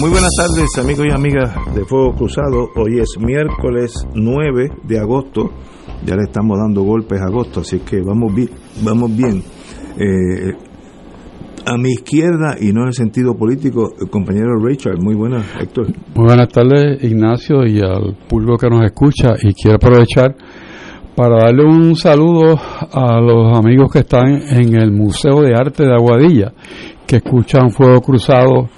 Muy buenas tardes amigos y amigas de Fuego Cruzado. Hoy es miércoles 9 de agosto. Ya le estamos dando golpes a agosto, así que vamos bien. Vamos bien. Eh, a mi izquierda y no en el sentido político, el compañero Richard. Muy buenas, Héctor. Muy buenas tardes, Ignacio, y al público que nos escucha. Y quiero aprovechar para darle un saludo a los amigos que están en el Museo de Arte de Aguadilla, que escuchan Fuego Cruzado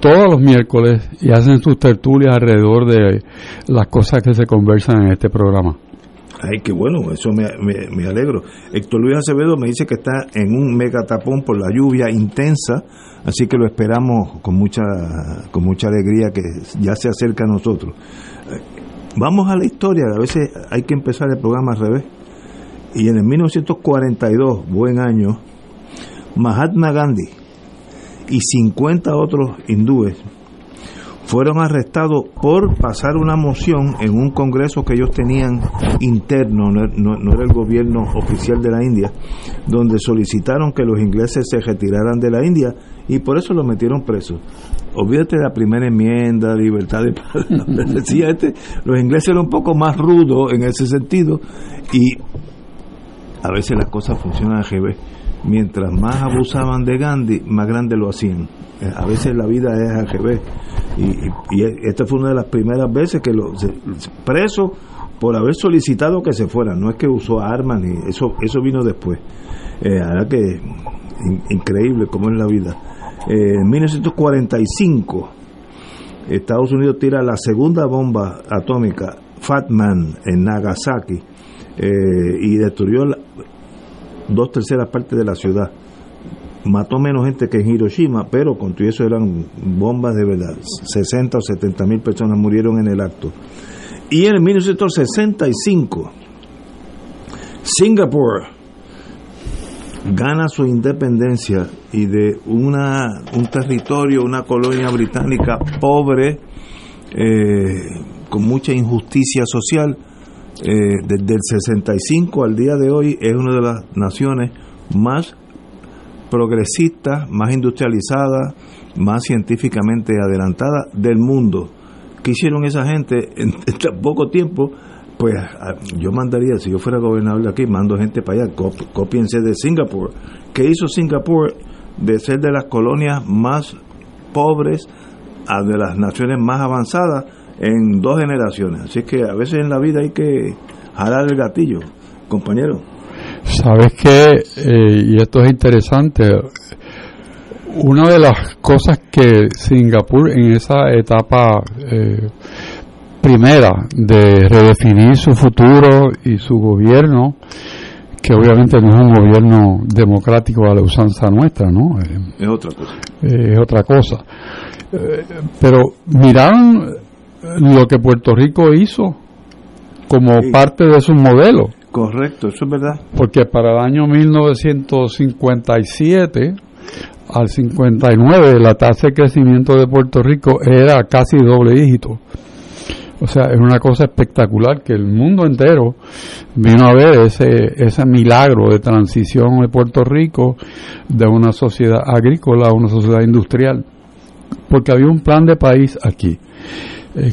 todos los miércoles y hacen sus tertulias alrededor de las cosas que se conversan en este programa. Ay, qué bueno, eso me, me, alegro. Héctor Luis Acevedo me dice que está en un megatapón por la lluvia intensa, así que lo esperamos con mucha, con mucha alegría que ya se acerca a nosotros. Vamos a la historia, a veces hay que empezar el programa al revés. Y en el 1942, buen año, Mahatma Gandhi, y 50 otros hindúes fueron arrestados por pasar una moción en un congreso que ellos tenían interno, no, era el gobierno oficial de la India, donde solicitaron que los ingleses se retiraran de la India y por eso los metieron presos. Olvídate de la primera enmienda, libertad de decía este, los ingleses eran un poco más rudos en ese sentido y a veces las cosas funcionan al revés mientras más abusaban de Gandhi, más grande lo hacían. Eh, a veces la vida es al revés. Y, esta fue una de las primeras veces que los preso por haber solicitado que se fueran. No es que usó armas, ni eso, eso vino después. Eh, ahora que increíble como es la vida. Eh, en 1945, Estados Unidos tira la segunda bomba atómica, Fat Man, en Nagasaki, y destruyó la, dos terceras partes de la ciudad. Mató menos gente que en Hiroshima, pero con todo eso eran bombas de verdad. 60 o 70 mil personas murieron en el acto. Y en 1965, Singapur gana su independencia y de una, un territorio, una colonia británica pobre, eh, con mucha injusticia social, eh, desde el 65 al día de hoy es una de las naciones más progresistas, más industrializadas, más científicamente adelantadas del mundo. ¿Qué hicieron esa gente en, tan poco tiempo? Pues yo mandaría, si yo fuera gobernador de aquí, mando gente para allá, copiense de Singapur. ¿Qué hizo Singapur de ser de las colonias más pobres a de las naciones más avanzadas? En dos generaciones. Así que a veces en la vida hay que jalar el gatillo, compañero. Sabes que, eh, y esto es interesante, una de las cosas que Singapur en esa etapa eh, primera de redefinir su futuro y su gobierno, que obviamente no es un gobierno democrático a la usanza nuestra, ¿no? es otra cosa. es otra cosa. Eh, pero miraron lo que Puerto Rico hizo como parte de su modelo. Correcto, eso es verdad. Porque para el año 1957 al 59 la tasa de crecimiento de Puerto Rico era casi doble dígito. O sea, es una cosa espectacular que el mundo entero vino a ver ese, ese milagro de transición de Puerto Rico de una sociedad agrícola a una sociedad industrial. Porque había un plan de país aquí. Eh,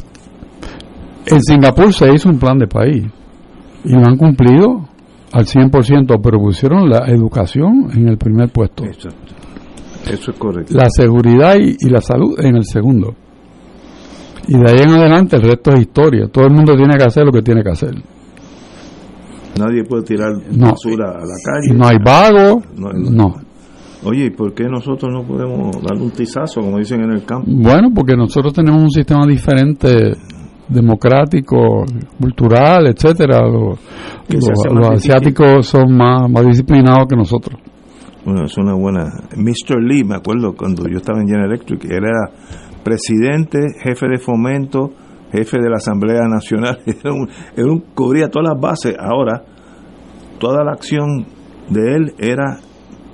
en Singapur se hizo un plan de país y lo han cumplido al 100%, pero pusieron la educación en el primer puesto. Eso es correcto. La seguridad y, la salud en el segundo. Y de ahí en adelante el resto es historia. Todo el mundo tiene que hacer lo que tiene que hacer. Nadie puede tirar No. basura a la calle. No hay vago, No hay- no. Oye, ¿y por qué nosotros no podemos darle un tizazo, como dicen en el campo? Bueno, porque nosotros tenemos un sistema diferente, democrático, cultural, etcétera. Los, asiáticos son más, más disciplinados que nosotros. Bueno, es una buena. Mr. Lee, me acuerdo cuando yo estaba en General Electric, él era presidente, jefe de fomento, jefe de la Asamblea Nacional, era un, era un- cubría todas las bases. Ahora, toda la acción de él era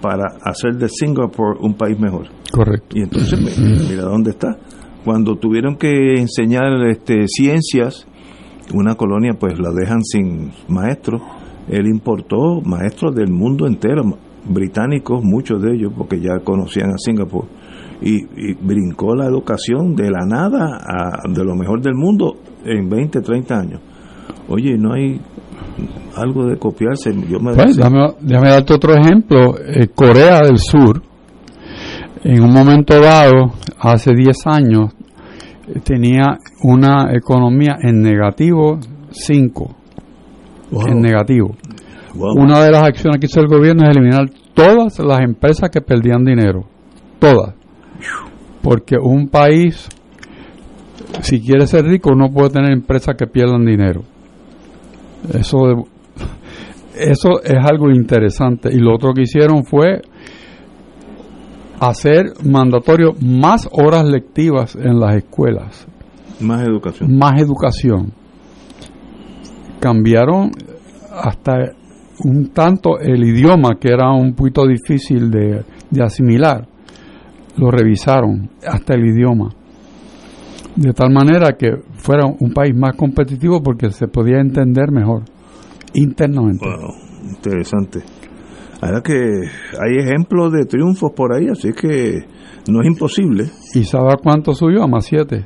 para hacer de Singapur un país mejor. Correcto. Y entonces, mi- mira dónde está. Cuando tuvieron que enseñar este, ciencias, una colonia pues la dejan sin maestros. Él importó maestros del mundo entero, británicos, muchos de ellos, porque ya conocían a Singapur. Y, y brincó la educación de la nada a de lo mejor del mundo en 20, 30 años. Oye, no hay algo de copiarse. Yo me Pues, déjame, déjame darte otro ejemplo. Eh, Corea del Sur, en un momento dado, hace 10 años, tenía una economía en negativo 5. Wow. En negativo. Wow. Una de las acciones que hizo el gobierno es eliminar todas las empresas que perdían dinero. Todas. Porque un país, si quiere ser rico, no puede tener empresas que pierdan dinero. Eso, eso es algo interesante. Y lo otro que hicieron fue hacer mandatorio más horas lectivas en las escuelas Más educación. más educación. Cambiaron hasta un tanto el idioma, que era un poquito difícil de, de asimilar. Lo revisaron, hasta el idioma. De tal manera que fuera un país más competitivo porque se podía entender mejor internamente. Wow, interesante. Ahora que hay ejemplos de triunfos por ahí, así que no es imposible. ¿Y sabe cuánto subió? A más 7.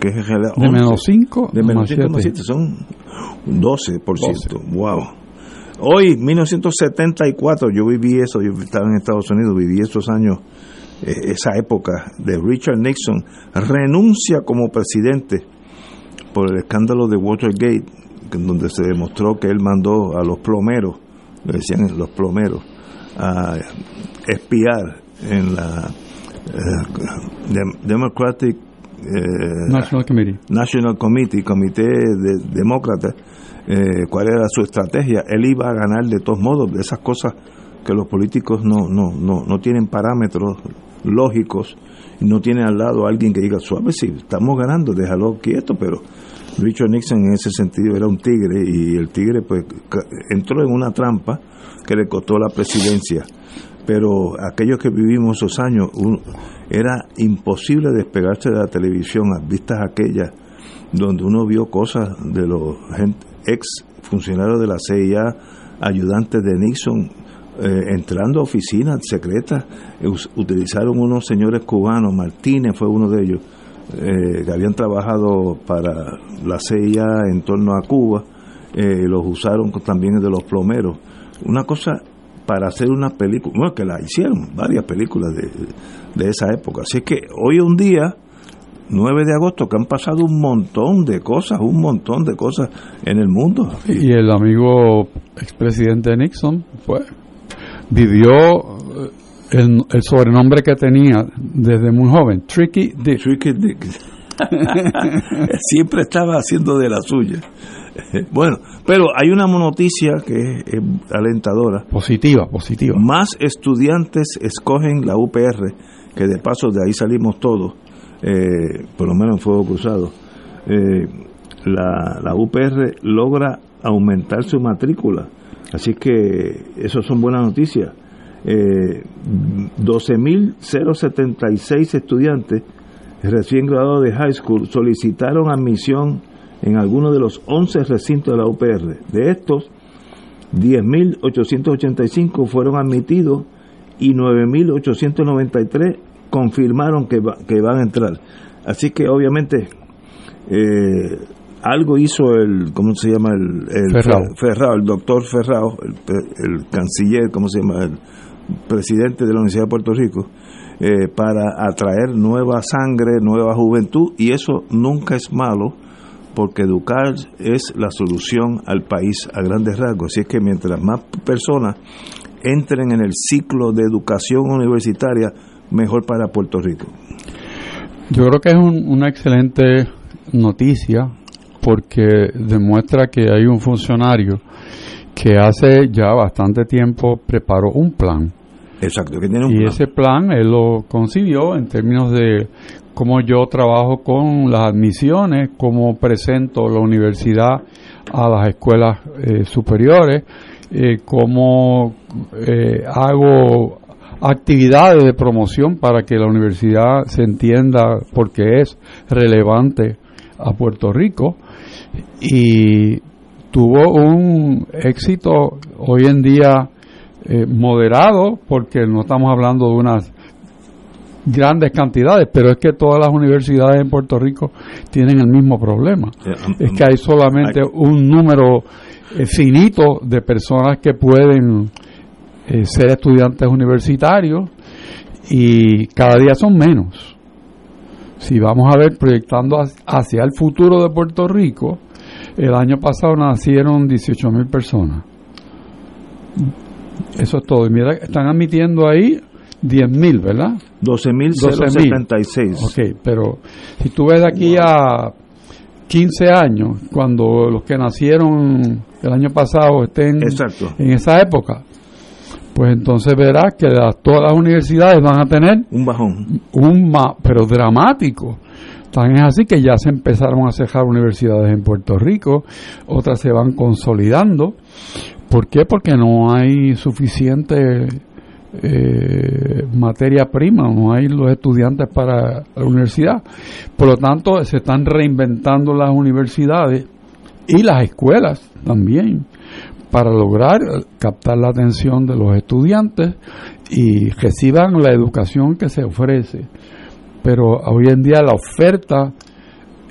Que es el De 11. menos 5 de menos más 5 más 7. 7 son 12%. Wow. Hoy, 1974, yo viví eso, yo estaba en Estados Unidos, viví esos años, eh, esa época de Richard Nixon, renuncia como presidente por el escándalo de Watergate, donde se demostró que él mandó a los plomeros, le decían los plomeros, a espiar en la eh, Dem- Democratic eh, National Committee. National Committee, Comité de Demócratas, eh, cuál era su estrategia. Él iba a ganar de todos modos, de esas cosas que los políticos no, no, no, no tienen parámetros lógicos, y no tienen al lado a alguien que diga, suave, sí, estamos ganando, déjalo quieto, pero Richard Nixon en ese sentido era un tigre y el tigre pues entró en una trampa que le costó la presidencia. Pero aquellos que vivimos esos años era imposible despegarse de la televisión a vistas aquellas donde uno vio cosas de los ex funcionarios de la CIA, ayudantes de Nixon, eh, entrando a oficinas secretas, utilizaron unos señores cubanos, Martínez fue uno de ellos, eh, que habían trabajado para la CIA en torno a Cuba, eh, los usaron también de los plomeros. Una cosa para hacer una película, bueno, que la hicieron, varias películas de, de esa época. Así que hoy un día, 9 de agosto, que han pasado un montón de cosas, un montón de cosas en el mundo. Y el amigo expresidente Nixon fue, vivió eh, el, el sobrenombre que tenía desde muy joven, Tricky Dick. Tricky Dick. Siempre estaba haciendo de la suya. Bueno, pero hay una noticia que es, es alentadora. Positiva, positiva. Más estudiantes escogen la UPR, que de paso de ahí salimos todos, eh, por lo menos en Fuego Cruzado. Eh, la, la UPR logra aumentar su matrícula, así que eso son buenas noticias. Eh, 12.076 estudiantes recién graduados de high school solicitaron admisión en algunos de los 11 recintos de la UPR. De estos, 10.885 fueron admitidos y 9.893 confirmaron que, va- que van a entrar. Así que obviamente eh, algo hizo el, ¿cómo se llama? El, el Ferrao. Fer- Ferrao, el doctor Ferrao, el, el canciller, ¿cómo se llama? El presidente de la Universidad de Puerto Rico, eh, para atraer nueva sangre, nueva juventud, y eso nunca es malo, porque educar es la solución al país a grandes rasgos. Así es que mientras más personas entren en el ciclo de educación universitaria, mejor para Puerto Rico. Yo creo que es una excelente noticia porque demuestra que hay un funcionario que hace ya bastante tiempo preparó un plan. Exacto, que tiene un y plan. ese plan él lo concibió en términos de cómo yo trabajo con las admisiones, cómo presento la universidad a las escuelas eh, superiores, eh, cómo eh, hago actividades de promoción para que la universidad se entienda porque es relevante a Puerto Rico y tuvo un éxito hoy en día eh, moderado porque no estamos hablando de unas grandes cantidades, pero es que todas las universidades en Puerto Rico tienen el mismo problema. Um, Es que hay solamente un número eh, finito de personas que pueden eh, ser estudiantes universitarios y cada día son menos. Si vamos a ver proyectando hacia- hacia el futuro de Puerto Rico, el año pasado nacieron 18 mil personas. Eso es todo. Y mira, están admitiendo ahí 10 mil, ¿verdad? 12.076. Ok, pero si tú ves de aquí a 15 años, cuando los que nacieron el año pasado estén Exacto. en esa época, pues entonces verás que las- todas las universidades van a tener Un bajón. un ma- pero dramático. Tan es así que ya se empezaron a cerrar universidades en Puerto Rico, otras se van consolidando. ¿Por qué? Porque no hay suficiente eh, materia prima, no hay los estudiantes para la universidad. Por lo tanto, se están reinventando las universidades y las escuelas también para lograr captar la atención de los estudiantes y reciban la educación que se ofrece. Pero hoy en día la oferta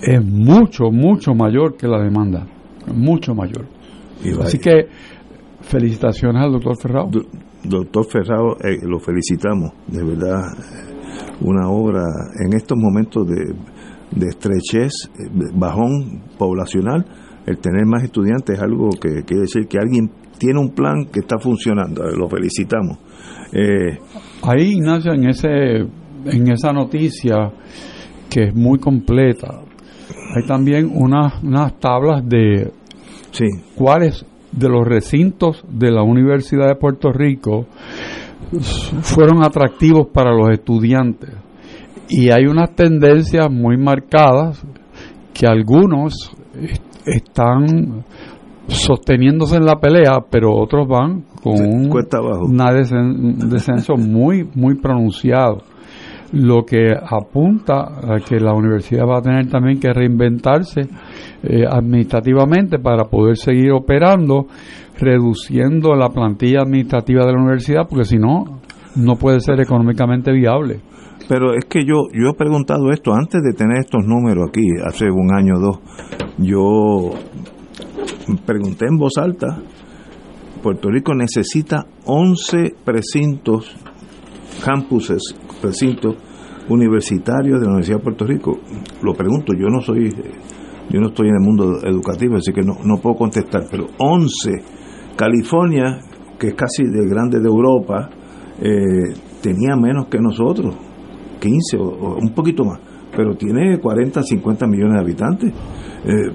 es mucho, mucho mayor que la demanda, mucho mayor. Así que felicitaciones al doctor Ferrao. Do- Doctor Ferrao, eh, lo felicitamos, de verdad, una obra en estos momentos de, de estrechez, eh, de bajón poblacional, el tener más estudiantes es algo que quiere decir que alguien tiene un plan que está funcionando, eh, lo felicitamos. Eh, Ahí, Ignacio, en, ese, en esa noticia que es muy completa, hay también unas, unas tablas de sí, cuáles de los recintos de la Universidad de Puerto Rico fueron atractivos para los estudiantes. Y hay unas tendencias muy marcadas que algunos est- están sosteniéndose en la pelea, pero otros van con un descenso muy, muy pronunciado. Lo que apunta a que la universidad va a tener también que reinventarse eh, administrativamente para poder seguir operando, reduciendo la plantilla administrativa de la universidad, porque si no, no puede ser económicamente viable. Pero es que yo, yo he preguntado esto antes de tener estos números aquí, hace un año o dos. Yo pregunté en voz alta, Puerto Rico necesita 11 precintos, campuses, recintos universitarios de la Universidad de Puerto Rico. Lo pregunto, yo no soy, yo no estoy en el mundo educativo, así que no, no puedo contestar, pero 11. California, que es casi de grande de Europa, eh, tenía menos que nosotros, 15 o, un poquito más, pero tiene 40, 50 millones de habitantes. Eh,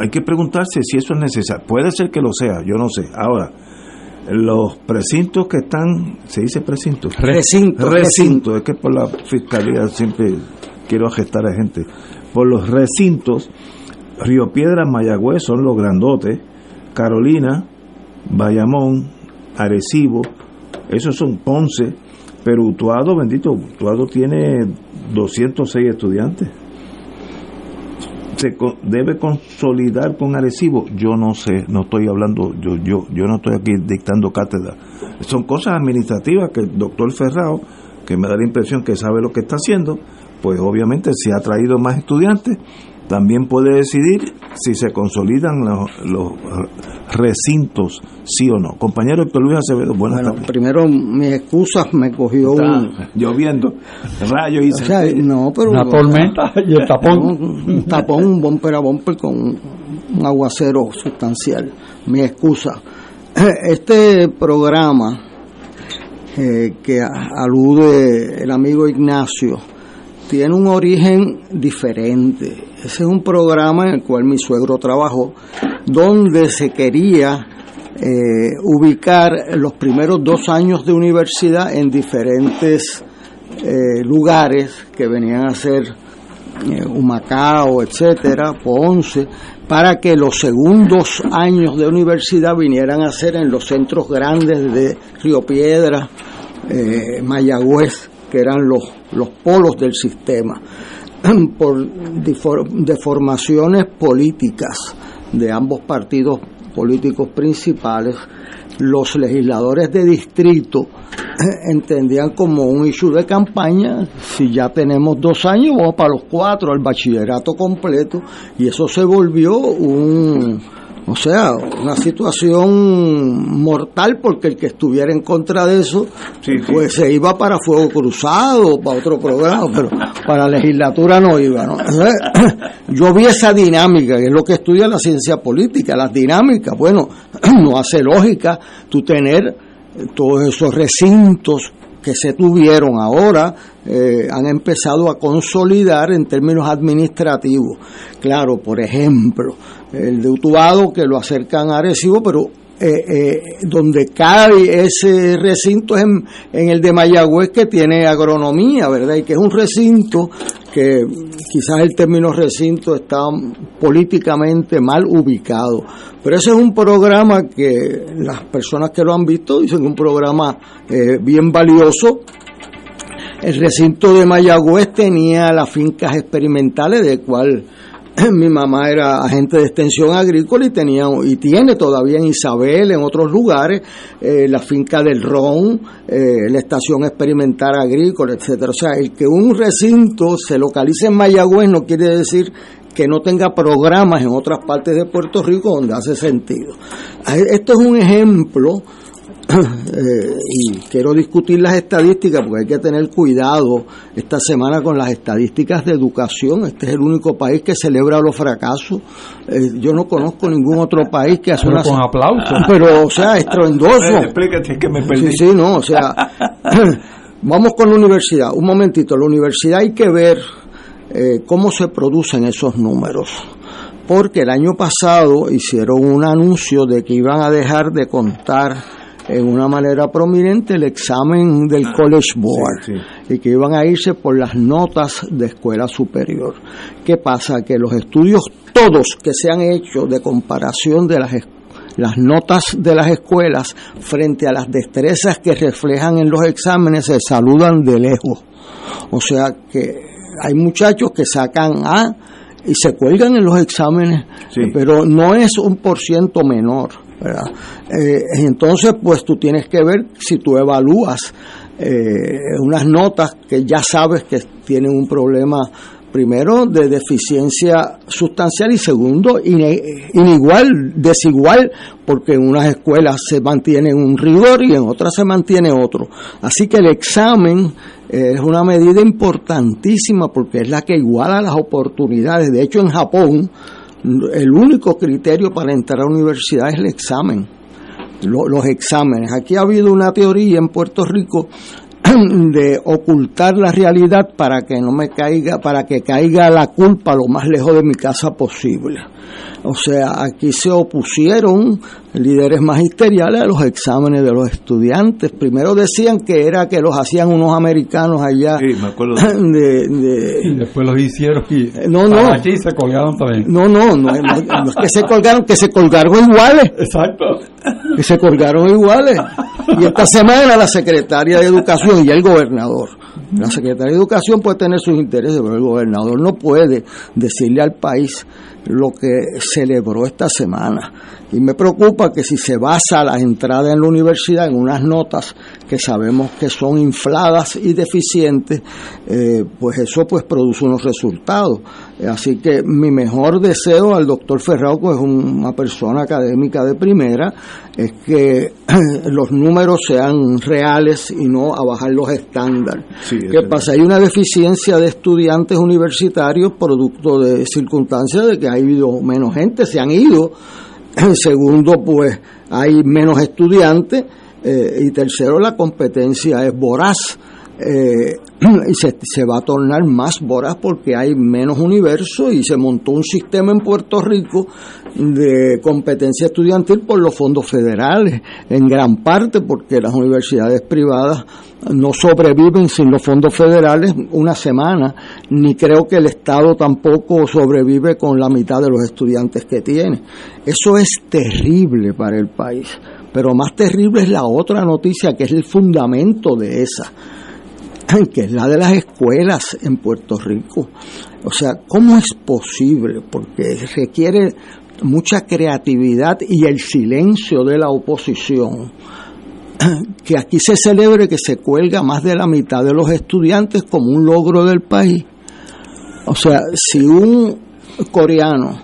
hay que preguntarse si eso es necesario. Puede ser que lo sea, yo no sé. Ahora, los precintos que están, ¿se dice precintos? Recinto, recintos, es que por la fiscalía siempre quiero gestar a gente. Por los recintos, Río Piedra, Mayagüez son los grandotes, Carolina, Bayamón, Arecibo, esos son Ponce, pero Utuado, bendito, Utuado tiene 206 estudiantes. ¿Se debe consolidar con Arecibo? Yo no sé, no estoy hablando, yo, yo, yo no estoy aquí dictando cátedra. Son cosas administrativas que el doctor Ferrao, que me da la impresión que sabe lo que está haciendo, pues obviamente si ha traído más estudiantes, también puede decidir si se consolidan los, recintos, sí o no. Compañero Héctor Luis Acevedo, buenas bueno, Primero, mis excusas me cogió un... Lloviendo, rayos y... O sea, no, pero... Una tormenta y el tapón. Un, tapón, un bumper a bumper con un aguacero sustancial. Mi excusa. Este programa eh, que alude el amigo Ignacio tiene un origen diferente. Ese es un programa en el cual mi suegro trabajó, donde se quería eh, ubicar los primeros dos años de universidad en diferentes eh, lugares que venían a ser eh, Humacao, etcétera, Ponce, para que los segundos años de universidad vinieran a ser en los centros grandes de Río Piedra, Mayagüez, que eran los, los polos del sistema, por deformaciones políticas de ambos partidos políticos principales, los legisladores de distrito eh, entendían como un issue de campaña, si ya tenemos dos años, vamos para los cuatro, al bachillerato completo, y eso se volvió un, o sea, una situación mortal porque el que estuviera en contra de eso, pues se iba para Fuego Cruzado, para otro programa, pero para la legislatura no iba. ¿no? yo vi esa dinámica, que es lo que estudia la ciencia política, las dinámicas. Bueno, no hace lógica tú tener todos esos recintos que se tuvieron ahora eh, han empezado a consolidar en términos administrativos. Claro, por ejemplo, el de Utuado que lo acercan a Arecibo, pero eh, eh, donde cae ese recinto es en, el de Mayagüez que tiene agronomía, ¿verdad? Y que es un recinto que quizás el término recinto está políticamente mal ubicado. Pero ese es un programa que las personas que lo han visto dicen que un programa eh, bien valioso. El recinto de Mayagüez tenía las fincas experimentales de cual mi mamá era agente de extensión agrícola y tenía y tiene todavía en Isabel, en otros lugares, eh, la finca del Ron, eh, la estación experimental agrícola, etcétera. O sea, el que un recinto se localice en Mayagüez no quiere decir que no tenga programas en otras partes de Puerto Rico donde hace sentido. Esto es un ejemplo Eh, y quiero discutir las estadísticas porque hay que tener cuidado esta semana con las estadísticas de educación. Este es el único país que celebra los fracasos. Eh, yo no conozco ningún otro país que hace una... con aplausos. Pero, o sea, estruendoso. Explícate que me perdí. Sí, sí, no, o sea, vamos con la universidad. Un momentito, la universidad hay que ver eh, cómo se producen esos números porque el año pasado hicieron un anuncio de que iban a dejar de contar en una manera prominente el examen del ah, College Board y que iban a irse por las notas de escuela superior. ¿Qué pasa? Que los estudios todos que se han hecho de comparación de las las notas de las escuelas frente a las destrezas que reflejan en los exámenes se saludan de lejos. O sea que hay muchachos que sacan A y se cuelgan en los exámenes, pero no es un por ciento menor. Eh, entonces, pues tú tienes que ver si tú evalúas eh, unas notas que ya sabes que tienen un problema primero de deficiencia sustancial y segundo inigual, desigual, porque en unas escuelas se mantiene un rigor y en otras se mantiene otro. Así que el examen eh, es una medida importantísima porque es la que iguala las oportunidades. De hecho, en Japón, el único criterio para entrar a la universidad es el examen, los exámenes. Aquí ha habido una teoría en Puerto Rico de ocultar la realidad para que no me caiga, para que caiga la culpa lo más lejos de mi casa posible. O sea, aquí se opusieron líderes magisteriales a los exámenes de los estudiantes. Primero decían que era que los hacían unos americanos allá. Sí, me acuerdo. De, y después los hicieron y no, no. aquí se colgaron también. No, no, no, no, es que se colgaron, que se colgaron iguales. Exacto. Que se colgaron iguales. Y esta semana la secretaria de Educación y el gobernador. La secretaria de Educación puede tener sus intereses, pero el gobernador no puede decirle al país lo que celebró esta semana. Y me preocupa que si se basa la entrada en la universidad en unas notas que sabemos que son infladas y deficientes, eh, pues eso pues produce unos resultados. Así que mi mejor deseo al doctor Ferrao, que es una persona académica de primera, es que los números sean reales y no a bajar los estándares. ¿Qué pasa? Hay una deficiencia de estudiantes universitarios producto de circunstancias de que ha habido menos gente, se han ido. Segundo, pues hay menos estudiantes. Eh, y tercero, la competencia es voraz. Eh, y se, va a tornar más voraz porque hay menos universo y se montó un sistema en Puerto Rico de competencia estudiantil por los fondos federales, en gran parte porque las universidades privadas no sobreviven sin los fondos federales una semana, ni creo que el Estado tampoco sobrevive con la mitad de los estudiantes que tiene. Eso es terrible para el país, pero más terrible es la otra noticia que es el fundamento de esa que es la de las escuelas en Puerto Rico. O sea, ¿cómo es posible? Porque requiere mucha creatividad y el silencio de la oposición. Que aquí se celebre que se cuelga más de la mitad de los estudiantes como un logro del país. O sea, si un coreano,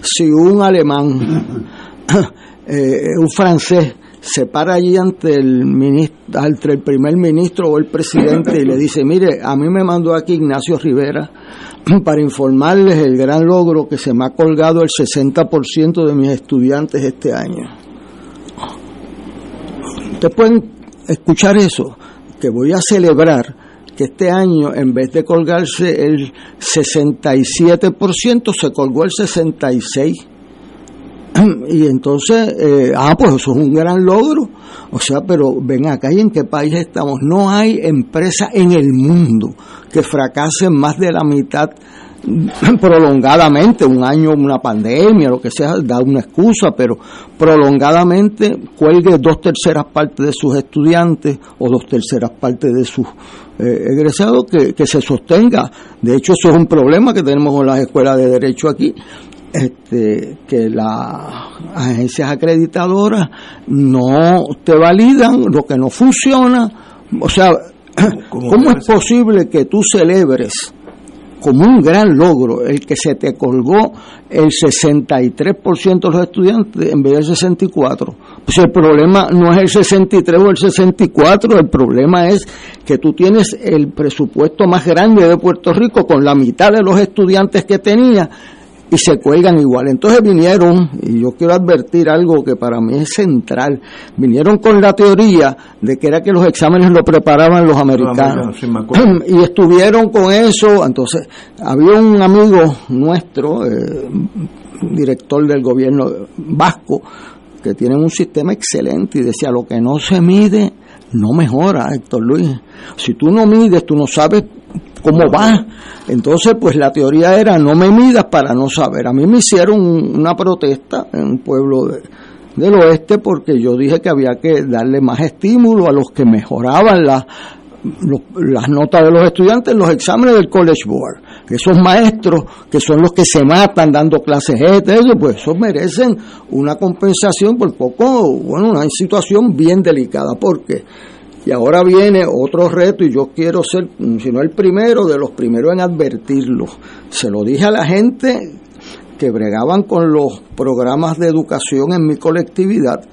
si un alemán, eh, un francés se para allí ante el, ministro, ante el primer ministro o el presidente y le dice, mire, a mí me mandó aquí Ignacio Rivera para informarles el gran logro que se me ha colgado el 60% de mis estudiantes este año. Ustedes pueden escuchar eso, que voy a celebrar que este año en vez de colgarse el 67% se colgó el 66% y entonces, eh, ah, pues eso es un gran logro. O sea, pero ven acá y en qué país estamos. No hay empresa en el mundo que fracase más de la mitad prolongadamente, un año, una pandemia, lo que sea, da una excusa, pero prolongadamente cuelgue dos terceras partes de sus estudiantes o dos terceras partes de sus eh, egresados que, que se sostenga. De hecho, eso es un problema que tenemos con las escuelas de derecho aquí, este, que las agencias acreditadoras no te validan lo que no funciona. O sea, ¿cómo, es posible que tú celebres como un gran logro el que se te colgó el 63% de los estudiantes en vez del 64%? Pues el problema no es el 63 o el 64, el problema es que tú tienes el presupuesto más grande de Puerto Rico con la mitad de los estudiantes que tenía y se cuelgan igual. Entonces vinieron, y yo quiero advertir algo que para mí es central, vinieron con la teoría de que era que los exámenes lo preparaban los americanos. y estuvieron con eso, entonces había un amigo nuestro, eh, director del gobierno vasco, que tiene un sistema excelente y decía, lo que no se mide, no mejora, Héctor Luis. Si tú no mides, tú no sabes cómo va. Entonces, pues la teoría era no me midas para no saber. A mí me hicieron una protesta en un pueblo del oeste porque yo dije que había que darle más estímulo a los que mejoraban las notas de los estudiantes en los exámenes del College Board. Esos maestros que son los que se matan dando clases pues esos merecen una compensación por poco, bueno, una situación bien delicada. porque y ahora viene otro reto y yo quiero ser, si no el primero, de los primeros en advertirlo. Se lo dije a la gente que bregaban con los programas de educación en mi colectividad.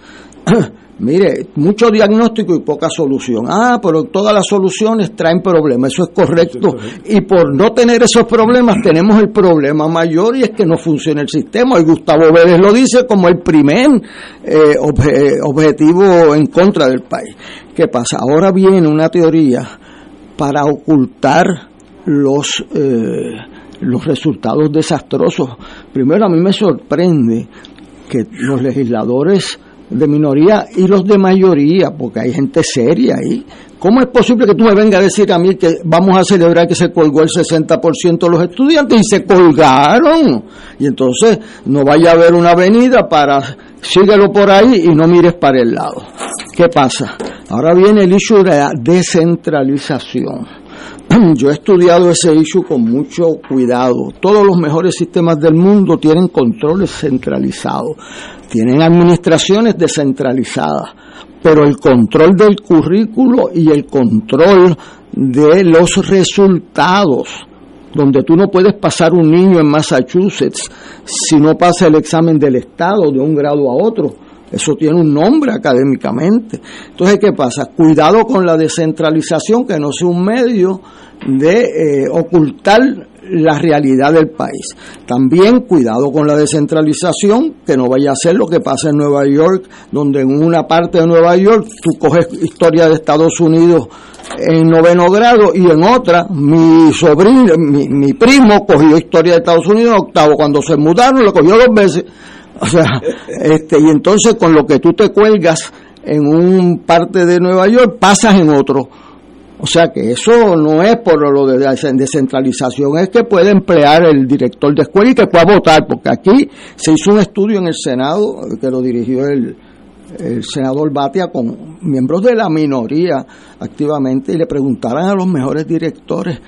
Mire, mucho diagnóstico y poca solución. Ah, pero todas las soluciones traen problemas, eso es correcto. Y por no tener esos problemas tenemos el problema mayor y es que no funciona el sistema. Y Gustavo Vélez lo dice como el primer eh, objetivo en contra del país. ¿Qué pasa? Ahora viene una teoría para ocultar los... Eh, los resultados desastrosos. Primero, a mí me sorprende que los legisladores de minoría y los de mayoría, porque hay gente seria ahí. ¿Cómo es posible que tú me vengas a decir a mí que vamos a celebrar que se colgó el 60% de los estudiantes y se colgaron? Y entonces no vaya a haber una avenida para síguelo por ahí y no mires para el lado. ¿Qué pasa? Ahora viene el issue de la descentralización. yo he estudiado ese issue con mucho cuidado. Todos los mejores sistemas del mundo tienen controles centralizados, tienen administraciones descentralizadas, pero el control del currículo y el control de los resultados, donde tú no puedes pasar un niño en Massachusetts si no pasa el examen del Estado de un grado a otro. Eso tiene un nombre académicamente. Entonces, ¿qué pasa? Cuidado con la descentralización, que no sea un medio de eh, ocultar la realidad del país. También cuidado con la descentralización, que no vaya a ser lo que pasa en Nueva York, donde en una parte de Nueva York tú coges historia de Estados Unidos en noveno grado y en otra mi sobrino, mi, mi primo cogió historia de Estados Unidos en octavo. Cuando se mudaron lo cogió dos veces. O sea, este, y entonces con lo que tú te cuelgas en un parte de Nueva York, pasas en otro. O sea que eso no es por lo de descentralización, es que puede emplear el director de escuela y que pueda votar, porque aquí se hizo un estudio en el Senado que lo dirigió el, el senador Batia con miembros de la minoría activamente y le preguntaran a los mejores directores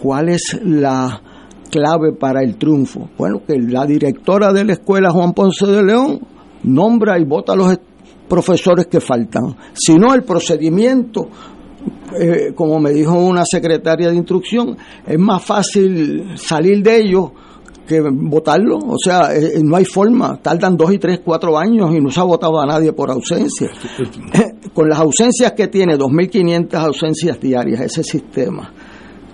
cuál es la clave para el triunfo. Bueno, que la directora de la escuela Juan Ponce de León nombra y vota a los profesores que faltan. Si no, el procedimiento eh, como me dijo una secretaria de instrucción, es más fácil salir de ellos que votarlo. O sea, eh, no hay forma. Tardan dos y tres, cuatro años y no se ha votado a nadie por ausencia. Con las ausencias que tiene, 2.500 ausencias diarias, ese sistema,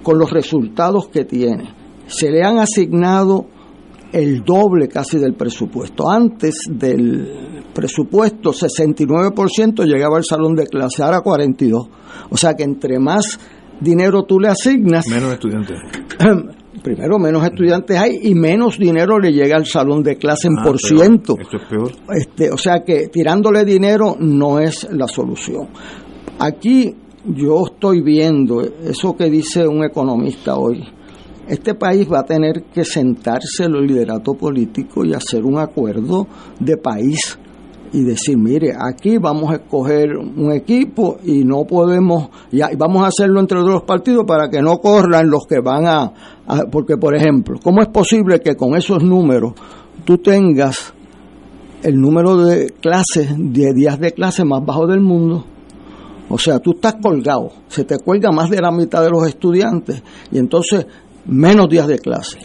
con los resultados que tiene, se le han asignado el doble casi del presupuesto. Antes del presupuesto, 69% llegaba al salón de clase, ahora 42%. O sea que entre más dinero tú le asignas... Menos estudiantes. Primero, menos estudiantes hay y menos dinero le llega al salón de clase en ah, por ciento. Esto es peor. Este, o sea que tirándole dinero no es la solución. Aquí yo estoy viendo eso que dice un economista hoy este país va a tener que sentarse el liderato político y hacer un acuerdo de país y decir, mire, aquí vamos a escoger un equipo y no podemos, y vamos a hacerlo entre los partidos para que no corran los que van a, porque por ejemplo, ¿cómo es posible que con esos números tú tengas el número de clases, de días de clase más bajo del mundo? O sea, tú estás colgado, se te cuelga más de la mitad de los estudiantes y entonces menos días de clase.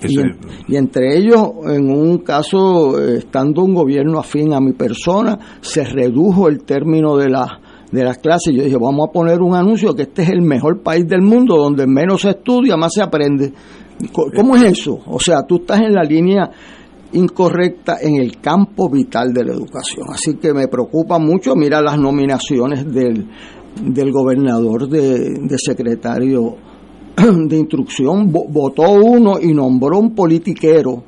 Y, entre ellos, en un caso, estando un gobierno afín a mi persona, se redujo el término de, la, de las clases. Yo dije, vamos a poner un anuncio que este es el mejor país del mundo, donde menos se estudia, más se aprende. ¿Cómo es eso? O sea, tú estás en la línea incorrecta en el campo vital de la educación. Así que me preocupa mucho, mira las nominaciones del, del gobernador de, de secretario de instrucción votó uno y nombró un politiquero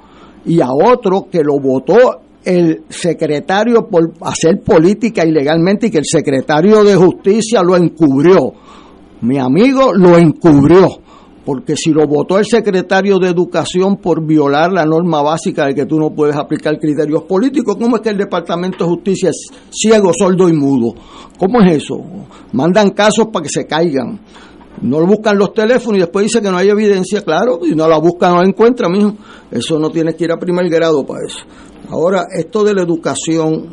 y a otro que lo votó el secretario por hacer política ilegalmente y que el secretario de justicia lo encubrió. Mi amigo lo encubrió, porque si lo votó el secretario de educación por violar la norma básica de que tú no puedes aplicar criterios políticos, ¿cómo es que el Departamento de Justicia es ciego, sordo y mudo? ¿Cómo es eso? Mandan casos para que se caigan no lo buscan los teléfonos y después dice que no hay evidencia, claro, y no la buscan, no la encuentran, mijo. Eso no tiene que ir a primer grado para eso. Ahora, esto de la educación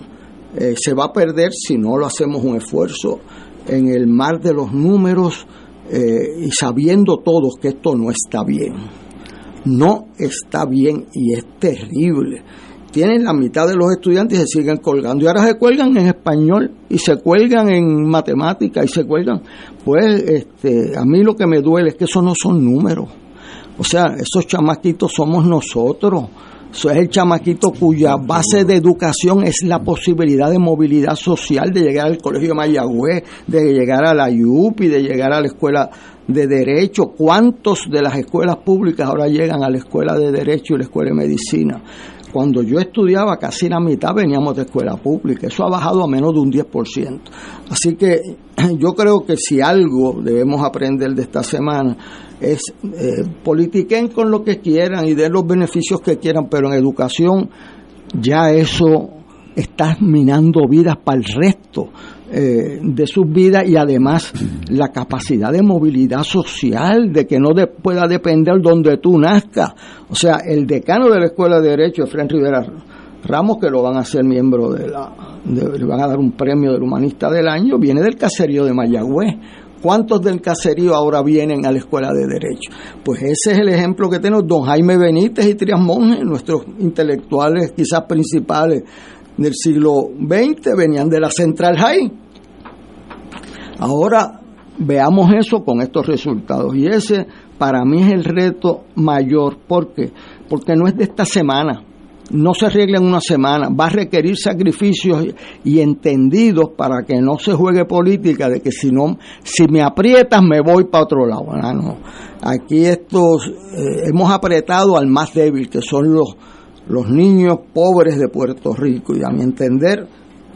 eh, se va a perder si no lo hacemos un esfuerzo en el mar de los números eh, y sabiendo todos que esto no está bien. No está bien y es terrible tienen la mitad de los estudiantes y se siguen colgando. Y ahora se cuelgan en español y se cuelgan en matemática y se cuelgan. Pues este, a mí lo que me duele es que eso no son números. O sea, esos chamaquitos somos nosotros. Eso es el chamaquito cuya base de educación es la posibilidad de movilidad social, de llegar al colegio de Mayagüez, de llegar a la YUPI, de llegar a la escuela de Derecho. ¿Cuántos de las escuelas públicas ahora llegan a la escuela de Derecho y la escuela de Medicina? Cuando yo estudiaba, casi la mitad veníamos de escuela pública. Eso ha bajado a menos de un 10%. Así que yo creo que si algo debemos aprender de esta semana es eh, politiquen con lo que quieran y den los beneficios que quieran, pero en educación ya eso está minando vidas para el resto eh, de sus vidas y además la capacidad de movilidad social, de que no pueda depender donde tú nazcas. O sea, el decano de la Escuela de Derecho, Efraín Rivera Ramos, que lo van a hacer miembro de la, le van a dar un premio del humanista del año, viene del caserío de Mayagüez. ¿Cuántos del caserío ahora vienen a la escuela de Derecho? Pues ese es el ejemplo que tenemos. Don Jaime Benítez y Trias Monge, nuestros intelectuales quizás principales del siglo XX, venían de la Central High. Ahora veamos eso con estos resultados. Y ese para mí es el reto mayor. ¿Por qué? Porque no es de esta semana no se arregla en una semana, va a requerir sacrificios y entendidos para que no se juegue política de que si no, si me aprietas me voy para otro lado. Ah, no. Aquí estos eh, hemos apretado al más débil, que son los, los niños pobres de Puerto Rico, y a mi entender,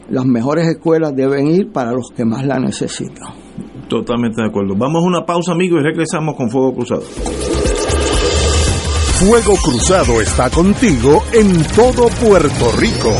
las mejores escuelas deben ir para los que más la necesitan. Totalmente de acuerdo. Vamos a una pausa, amigos, y regresamos con Fuego Cruzado. Fuego Cruzado está contigo en todo Puerto Rico.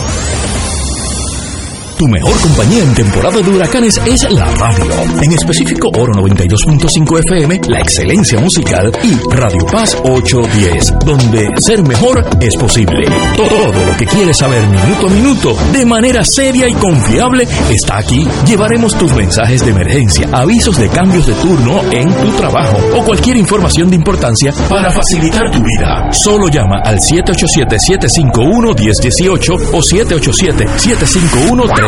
Tu mejor compañía en temporada de huracanes es la radio. En específico, Oro 92.5 FM, la excelencia musical y Radio Paz 810, donde ser mejor es posible. Todo lo que quieres saber minuto a minuto, de manera seria y confiable, está aquí. Llevaremos tus mensajes de emergencia, avisos de cambios de turno en tu trabajo o cualquier información de importancia para facilitar tu vida. Solo llama al 787-751-1018 o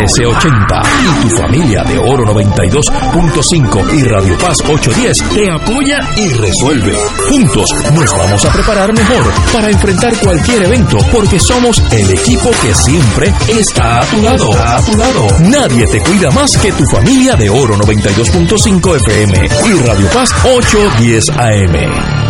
787-751-3 y tu familia de Oro 92.5 y Radio Paz 810 te apoya y resuelve. Juntos nos vamos a preparar mejor para enfrentar cualquier evento porque somos el equipo que siempre está a tu lado. A tu lado. Nadie te cuida más que tu familia de Oro 92.5 FM y Radio Paz 810 AM.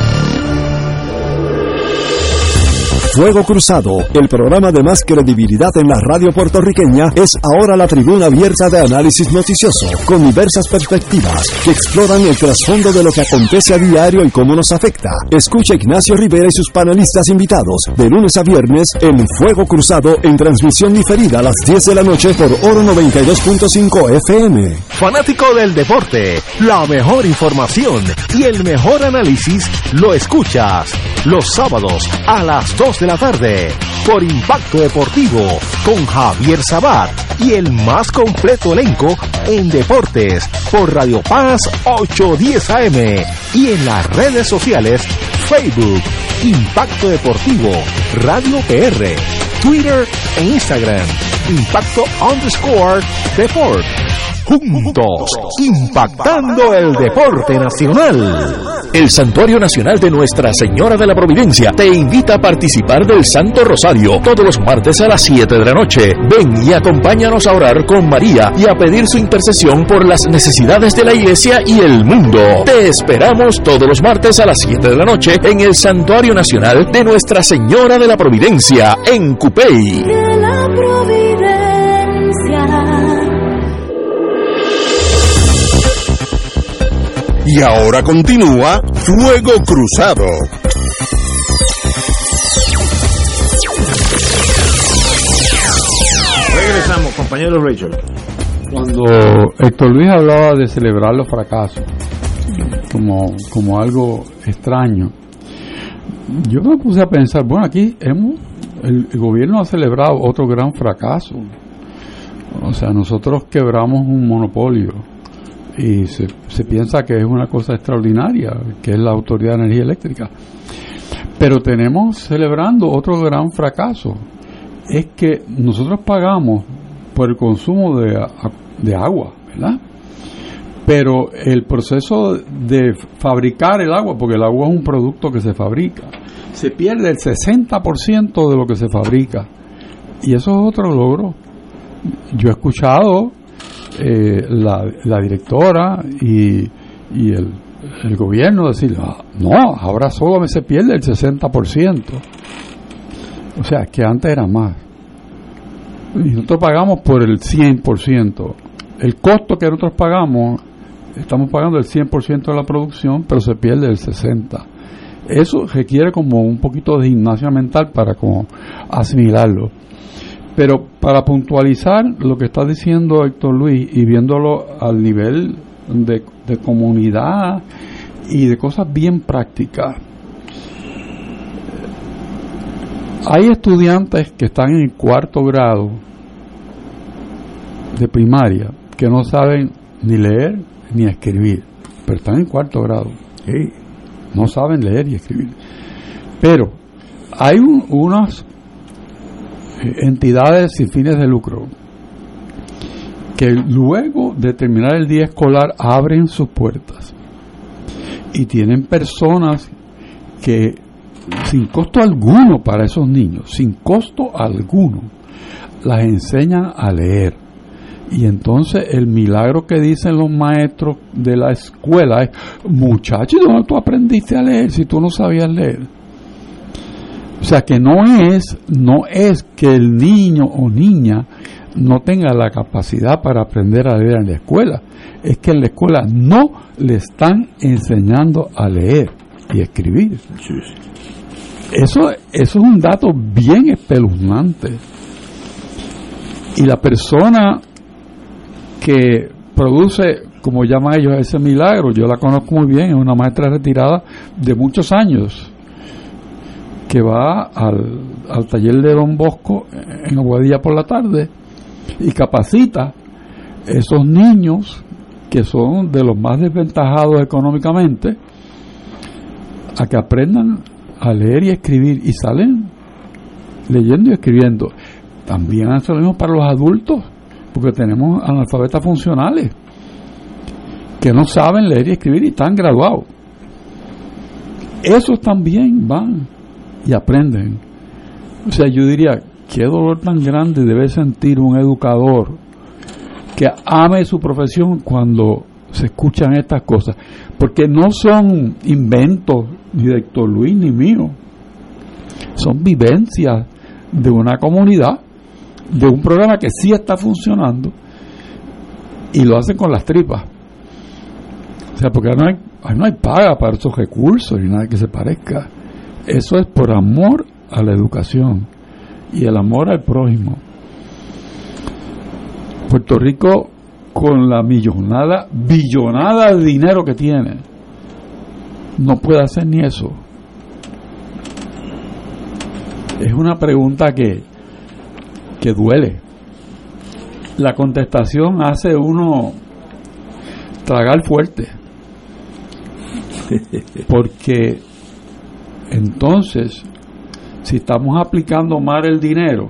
Fuego Cruzado, el programa de más credibilidad en la radio puertorriqueña, es ahora la tribuna abierta de análisis noticioso, con diversas perspectivas que exploran el trasfondo de lo que acontece a diario y cómo nos afecta. Escucha Ignacio Rivera y sus panelistas invitados de lunes a viernes en Fuego Cruzado en transmisión diferida a las 10 de la noche por Oro 92.5 FM. Fanático del deporte, la mejor información y el mejor análisis lo escuchas los sábados a las 2 de la tarde por Impacto Deportivo con Javier Sabat y el más completo elenco en deportes por Radio Paz 810 AM y en las redes sociales Facebook, Impacto Deportivo, Radio PR, Twitter e Instagram, Impacto underscore Deport. Juntos, impactando el deporte nacional. El Santuario Nacional de Nuestra Señora de la Providencia te invita a participar del Santo Rosario todos los martes a las 7 de la noche. Ven y acompáñanos a orar con María y a pedir su intercesión por las necesidades de la iglesia y el mundo. Te esperamos todos los martes a las 7 de la noche en el Santuario Nacional de Nuestra Señora de la Providencia en Cupey. Y ahora continúa Fuego Cruzado. Regresamos, compañero Rachel. Cuando Héctor Luis hablaba de celebrar los fracasos como, como algo extraño, yo me puse a pensar, bueno, aquí hemos, el, gobierno ha celebrado otro gran fracaso. O sea, nosotros quebramos un monopolio y se, se, piensa que es una cosa extraordinaria, que es la Autoridad de Energía Eléctrica. Pero tenemos celebrando otro gran fracaso, es que nosotros pagamos por el consumo de, de agua, ¿verdad? Pero el proceso de fabricar el agua, porque el agua es un producto que se fabrica, se pierde el 60% de lo que se fabrica. Y eso es otro logro. Yo he escuchado eh, la, la, directora y, y el, el, gobierno decir, ah, no, ahora solo se pierde el 60%. O sea, que antes era más. Y nosotros pagamos por el 100%. El costo que nosotros pagamos, estamos pagando el 100% de la producción, pero se pierde el 60%. Eso requiere como un poquito de gimnasia mental para como asimilarlo. Pero para puntualizar lo que está diciendo Héctor Luis y viéndolo al nivel de, de comunidad y de cosas bien prácticas, hay estudiantes que están en cuarto grado de primaria que no saben ni leer ni escribir, pero están en cuarto grado. No saben leer y escribir. Pero hay unas entidades sin fines de lucro que luego de terminar el día escolar abren sus puertas y tienen personas que sin costo alguno para esos niños, sin costo alguno, las enseñan a leer. Y entonces el milagro que dicen los maestros de la escuela es, muchacho, ¿dónde tú aprendiste a leer si tú no sabías leer? O sea que no es, no es que el niño o niña no tenga la capacidad para aprender a leer en la escuela, es que en la escuela no le están enseñando a leer y escribir. Eso, eso es un dato bien espeluznante. Y la persona que produce, como llaman ellos, ese milagro, yo la conozco muy bien, es una maestra retirada de muchos años, que va al, al taller de Don Bosco en Aguadilla por la tarde y capacita esos niños que son de los más desventajados económicamente a que aprendan a leer y escribir. Y salen leyendo y escribiendo. También hace lo mismo para los adultos porque tenemos analfabetas funcionales que no saben leer y escribir y están graduados. Esos también van y aprenden. O sea, yo diría, qué dolor tan grande debe sentir un educador que ame su profesión cuando se escuchan estas cosas. Porque no son inventos ni de Héctor Luis ni mío. Son vivencias de una comunidad de un programa que sí está funcionando y lo hacen con las tripas. O sea, porque no hay, no hay paga para esos recursos ni nada que se parezca. Eso es por amor a la educación y el amor al prójimo. Puerto Rico, con la millonada, billonada de dinero que tiene, no puede hacer ni eso. Es una pregunta que, que duele. La contestación hace uno tragar fuerte. Porque entonces, si estamos aplicando mal el dinero,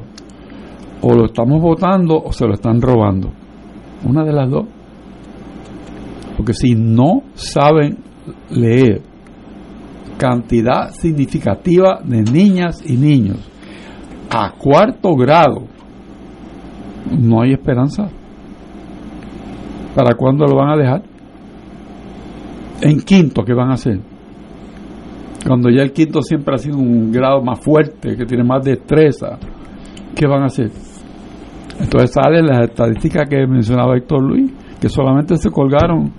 o lo estamos votando o se lo están robando. Una de las dos. Porque si no saben leer cantidad significativa de niñas y niños a cuarto grado, no hay esperanza. ¿Para cuándo lo van a dejar? En quinto, ¿qué van a hacer? Cuando ya el quinto siempre ha sido un grado más fuerte, que tiene más destreza, ¿qué van a hacer? Entonces salen las estadísticas que mencionaba Héctor Luis, que solamente se colgaron,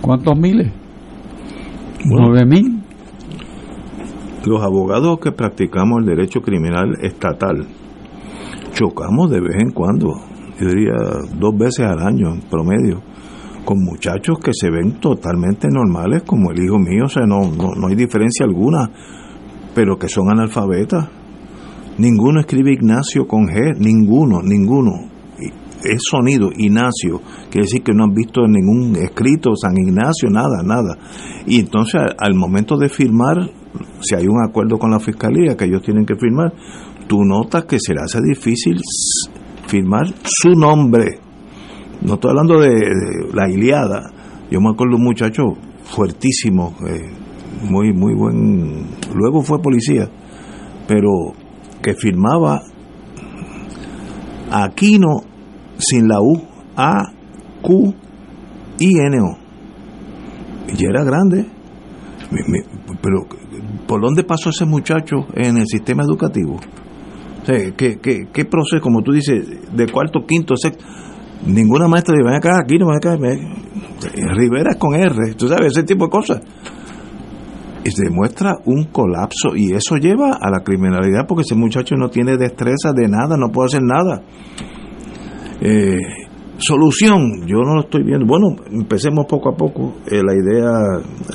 ¿cuántos miles? Nueve mil. Los abogados que practicamos el derecho criminal estatal chocamos de vez en cuando, yo diría dos veces al año en promedio, con muchachos que se ven totalmente normales, como el hijo mío, o sea, no, no, no hay diferencia alguna, pero que son analfabetas. Ninguno escribe Ignacio con G, ninguno, ninguno. Es sonido, Ignacio, quiere decir que no han visto ningún escrito San Ignacio, nada, nada. Y entonces al momento de firmar, si hay un acuerdo con la fiscalía que ellos tienen que firmar, tú notas que se le hace difícil firmar su nombre. No estoy hablando de, la Iliada. Yo me acuerdo un muchacho fuertísimo, eh, muy, muy buen. Luego fue policía, pero que firmaba Aquino sin la U, A, Q, I, N, O. Y era grande. Pero, ¿por dónde pasó ese muchacho en el sistema educativo? ¿Qué, qué, qué proceso, como tú dices, de cuarto, quinto, sexto? Ninguna maestra dice, ven acá, aquí no ven acá. Ven. Rivera con R, tú sabes, ese tipo de cosas. y se demuestra un colapso y eso lleva a la criminalidad porque ese muchacho no tiene destreza de nada, no puede hacer nada. Eh, solución, yo no lo estoy viendo. Bueno, empecemos poco a poco. Eh, la idea,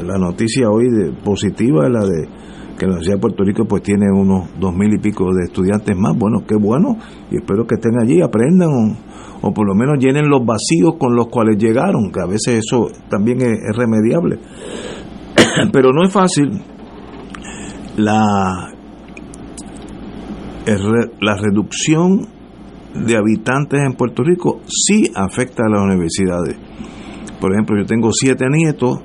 la noticia hoy de, positiva es la de que la Universidad de Puerto Rico pues tiene unos dos mil y pico de estudiantes más. Bueno, qué bueno y espero que estén allí, aprendan o, o por lo menos llenen los vacíos con los cuales llegaron, que a veces eso también es, es remediable. Pero no es fácil. La, la reducción de habitantes en Puerto Rico sí afecta a las universidades. Por ejemplo, yo tengo siete nietos,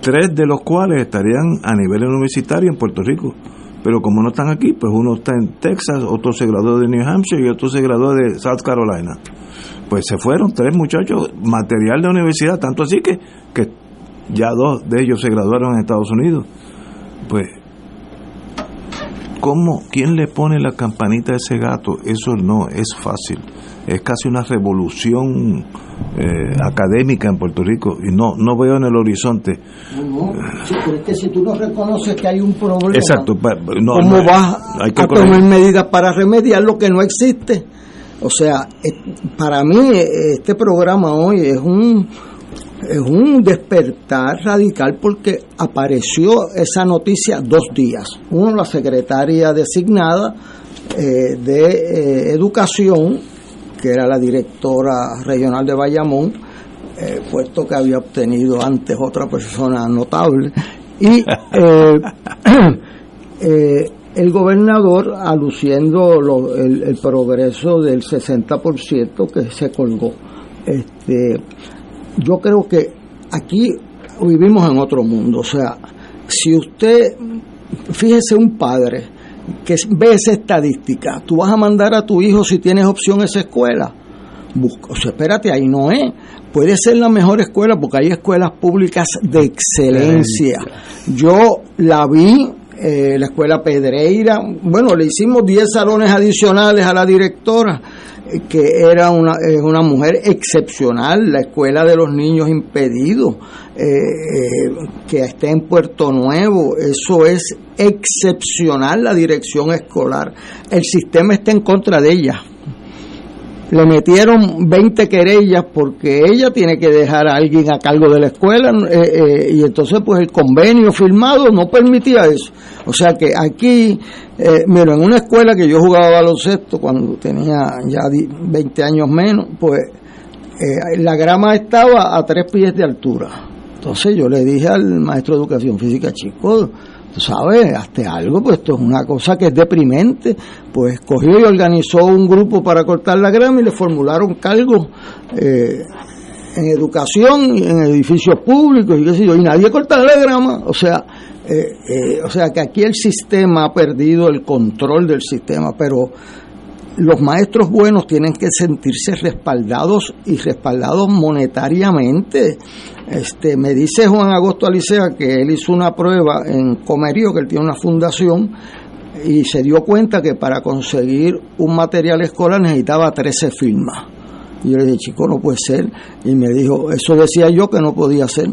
tres de los cuales estarían a nivel universitario en Puerto Rico. Pero como no están aquí, pues uno está en Texas, otro se graduó de New Hampshire y otro se graduó de South Carolina. Pues se fueron tres muchachos, material de universidad, tanto así que, que ya dos de ellos se graduaron en Estados Unidos. Pues, ¿cómo, quién le pone la campanita a ese gato? Eso no es fácil. Es casi una revolución eh, académica en Puerto Rico y no no veo en el horizonte. No, sí, pero es que si tú no reconoces que hay un problema, Exacto, no, ¿cómo vas hay que a tomar medidas para remediar lo que no existe? O sea, para mí eh, este programa hoy es un es un despertar radical porque apareció esa noticia dos días. Uno, la secretaria designada eh, de eh, Educación, que era la directora regional de Bayamón, eh, puesto que había obtenido antes otra persona notable, y eh, eh, el gobernador aluciendo el, el progreso del 60% que se colgó. Este, yo creo que aquí vivimos en otro mundo, o sea, si usted, fíjese un padre que ve esa estadística, tú vas a mandar a tu hijo si tienes opción a esa escuela, Busca, o sea, espérate, ahí no es. Puede ser la mejor escuela porque hay escuelas públicas de excelencia. Yo la vi, eh, la escuela Pedreira, bueno, le hicimos 10 salones adicionales a la directora, eh, que era una, es una mujer excepcional, la escuela de los niños impedidos, eh, eh, que está en Puerto Nuevo, eso es excepcional la dirección escolar. El sistema está en contra de ella le metieron 20 querellas porque ella tiene que dejar a alguien a cargo de la escuela eh, eh, y entonces pues el convenio firmado no permitía eso. O sea que aquí, eh, en una escuela que yo jugaba baloncesto cuando tenía ya di- 20 años menos, pues eh, la grama estaba a tres pies de altura. Entonces yo le dije al maestro de educación física, chico, tú sabes, hazte algo, pues esto es una cosa que es deprimente. Pues cogió y organizó un grupo para cortar la grama y le formularon cargos eh, en educación en edificios públicos y qué sé yo, y nadie cortaba la grama. O sea, eh, eh, o sea que aquí el sistema ha perdido el control del sistema, pero los maestros buenos tienen que sentirse respaldados y respaldados monetariamente. Este, me dice Juan Agosto Alicea que él hizo una prueba en Comerío, que él tiene una fundación, y se dio cuenta que para conseguir un material escolar necesitaba 13 firmas. Y yo le dije, chico, no puede ser. Y me dijo, eso decía yo que no podía ser.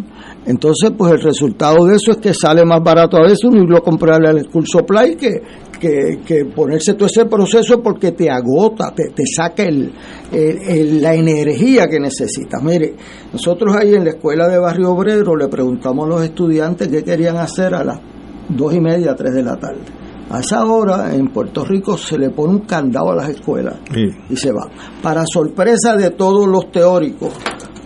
Entonces, pues el resultado de eso es que sale más barato a veces uno irlo a comprarle al school supply que, que, que ponerse todo ese proceso porque te agota, te, te saca el, el- el- la energía que necesitas. Mire, nosotros ahí en la escuela de Barrio Obrero le preguntamos a los estudiantes qué querían hacer a las dos y media, tres de la tarde. A esa hora en Puerto Rico se le pone un candado a las escuelas Sí. y se va. Para sorpresa de todos los teóricos,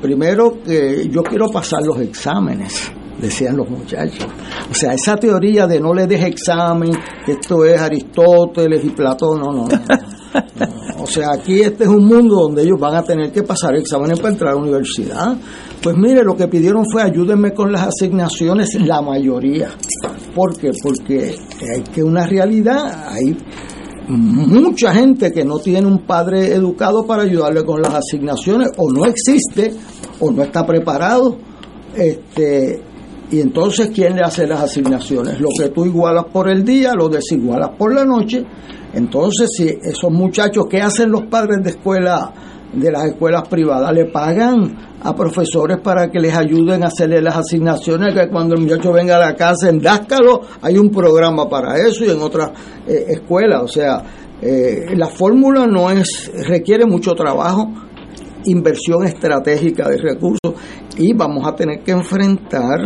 primero que yo quiero pasar los exámenes, decían los muchachos. O sea, esa teoría de no le deje examen, que esto es Aristóteles y Platón, no, no, no. no. O sea, aquí este es un mundo donde ellos van a tener que pasar exámenes para entrar a la universidad. Pues mire, lo que pidieron fue ayúdenme con las asignaciones, la mayoría. ¿Por qué? Porque hay que una realidad, hay mucha gente que no tiene un padre educado para ayudarle con las asignaciones o no existe o no está preparado este y entonces quién le hace las asignaciones lo que tú igualas por el día lo desigualas por la noche. Entonces si esos muchachos que hacen los padres de escuela de las escuelas privadas le pagan a profesores para que les ayuden a hacerle las asignaciones, que cuando el muchacho venga a la casa en Dáscalo hay un programa para eso y en otras eh, escuelas. O sea, eh, la fórmula no es, requiere mucho trabajo, inversión estratégica de recursos y vamos a tener que enfrentar,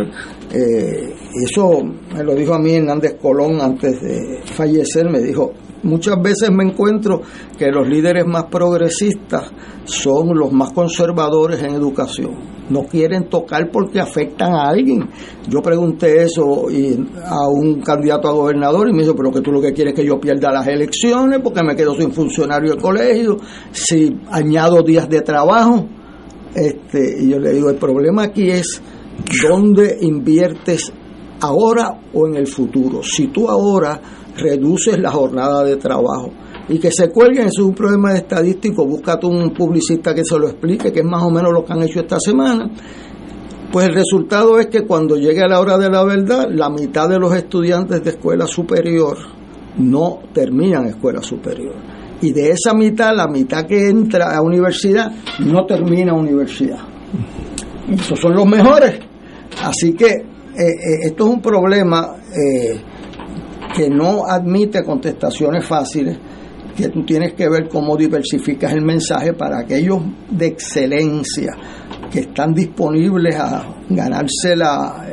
eh, eso me lo dijo a mí Hernández Colón antes de fallecer, me dijo, muchas veces me encuentro que los líderes más progresistas son los más conservadores en educación. No quieren tocar porque afectan a alguien. Yo pregunté eso a un candidato a gobernador y me dijo, pero que tú lo que quieres es que yo pierda las elecciones porque me quedo sin funcionario de colegio, si añado días de trabajo. Este, y yo le digo, el problema aquí es dónde inviertes ahora o en el futuro. Si tú ahora reduces la jornada de trabajo y que se cuelguen, eso es un problema estadístico, búscate un publicista que se lo explique, que es más o menos lo que han hecho esta semana. Pues el resultado es que cuando llegue a la hora de la verdad, la mitad de los estudiantes de escuela superior no terminan escuela superior. Y de esa mitad, la mitad que entra a universidad no termina universidad. Esos son los mejores. Así que eh, eh, esto es un problema eh, que no admite contestaciones fáciles, que tú tienes que ver cómo diversificas el mensaje para aquellos de excelencia que están disponibles a ganarse la,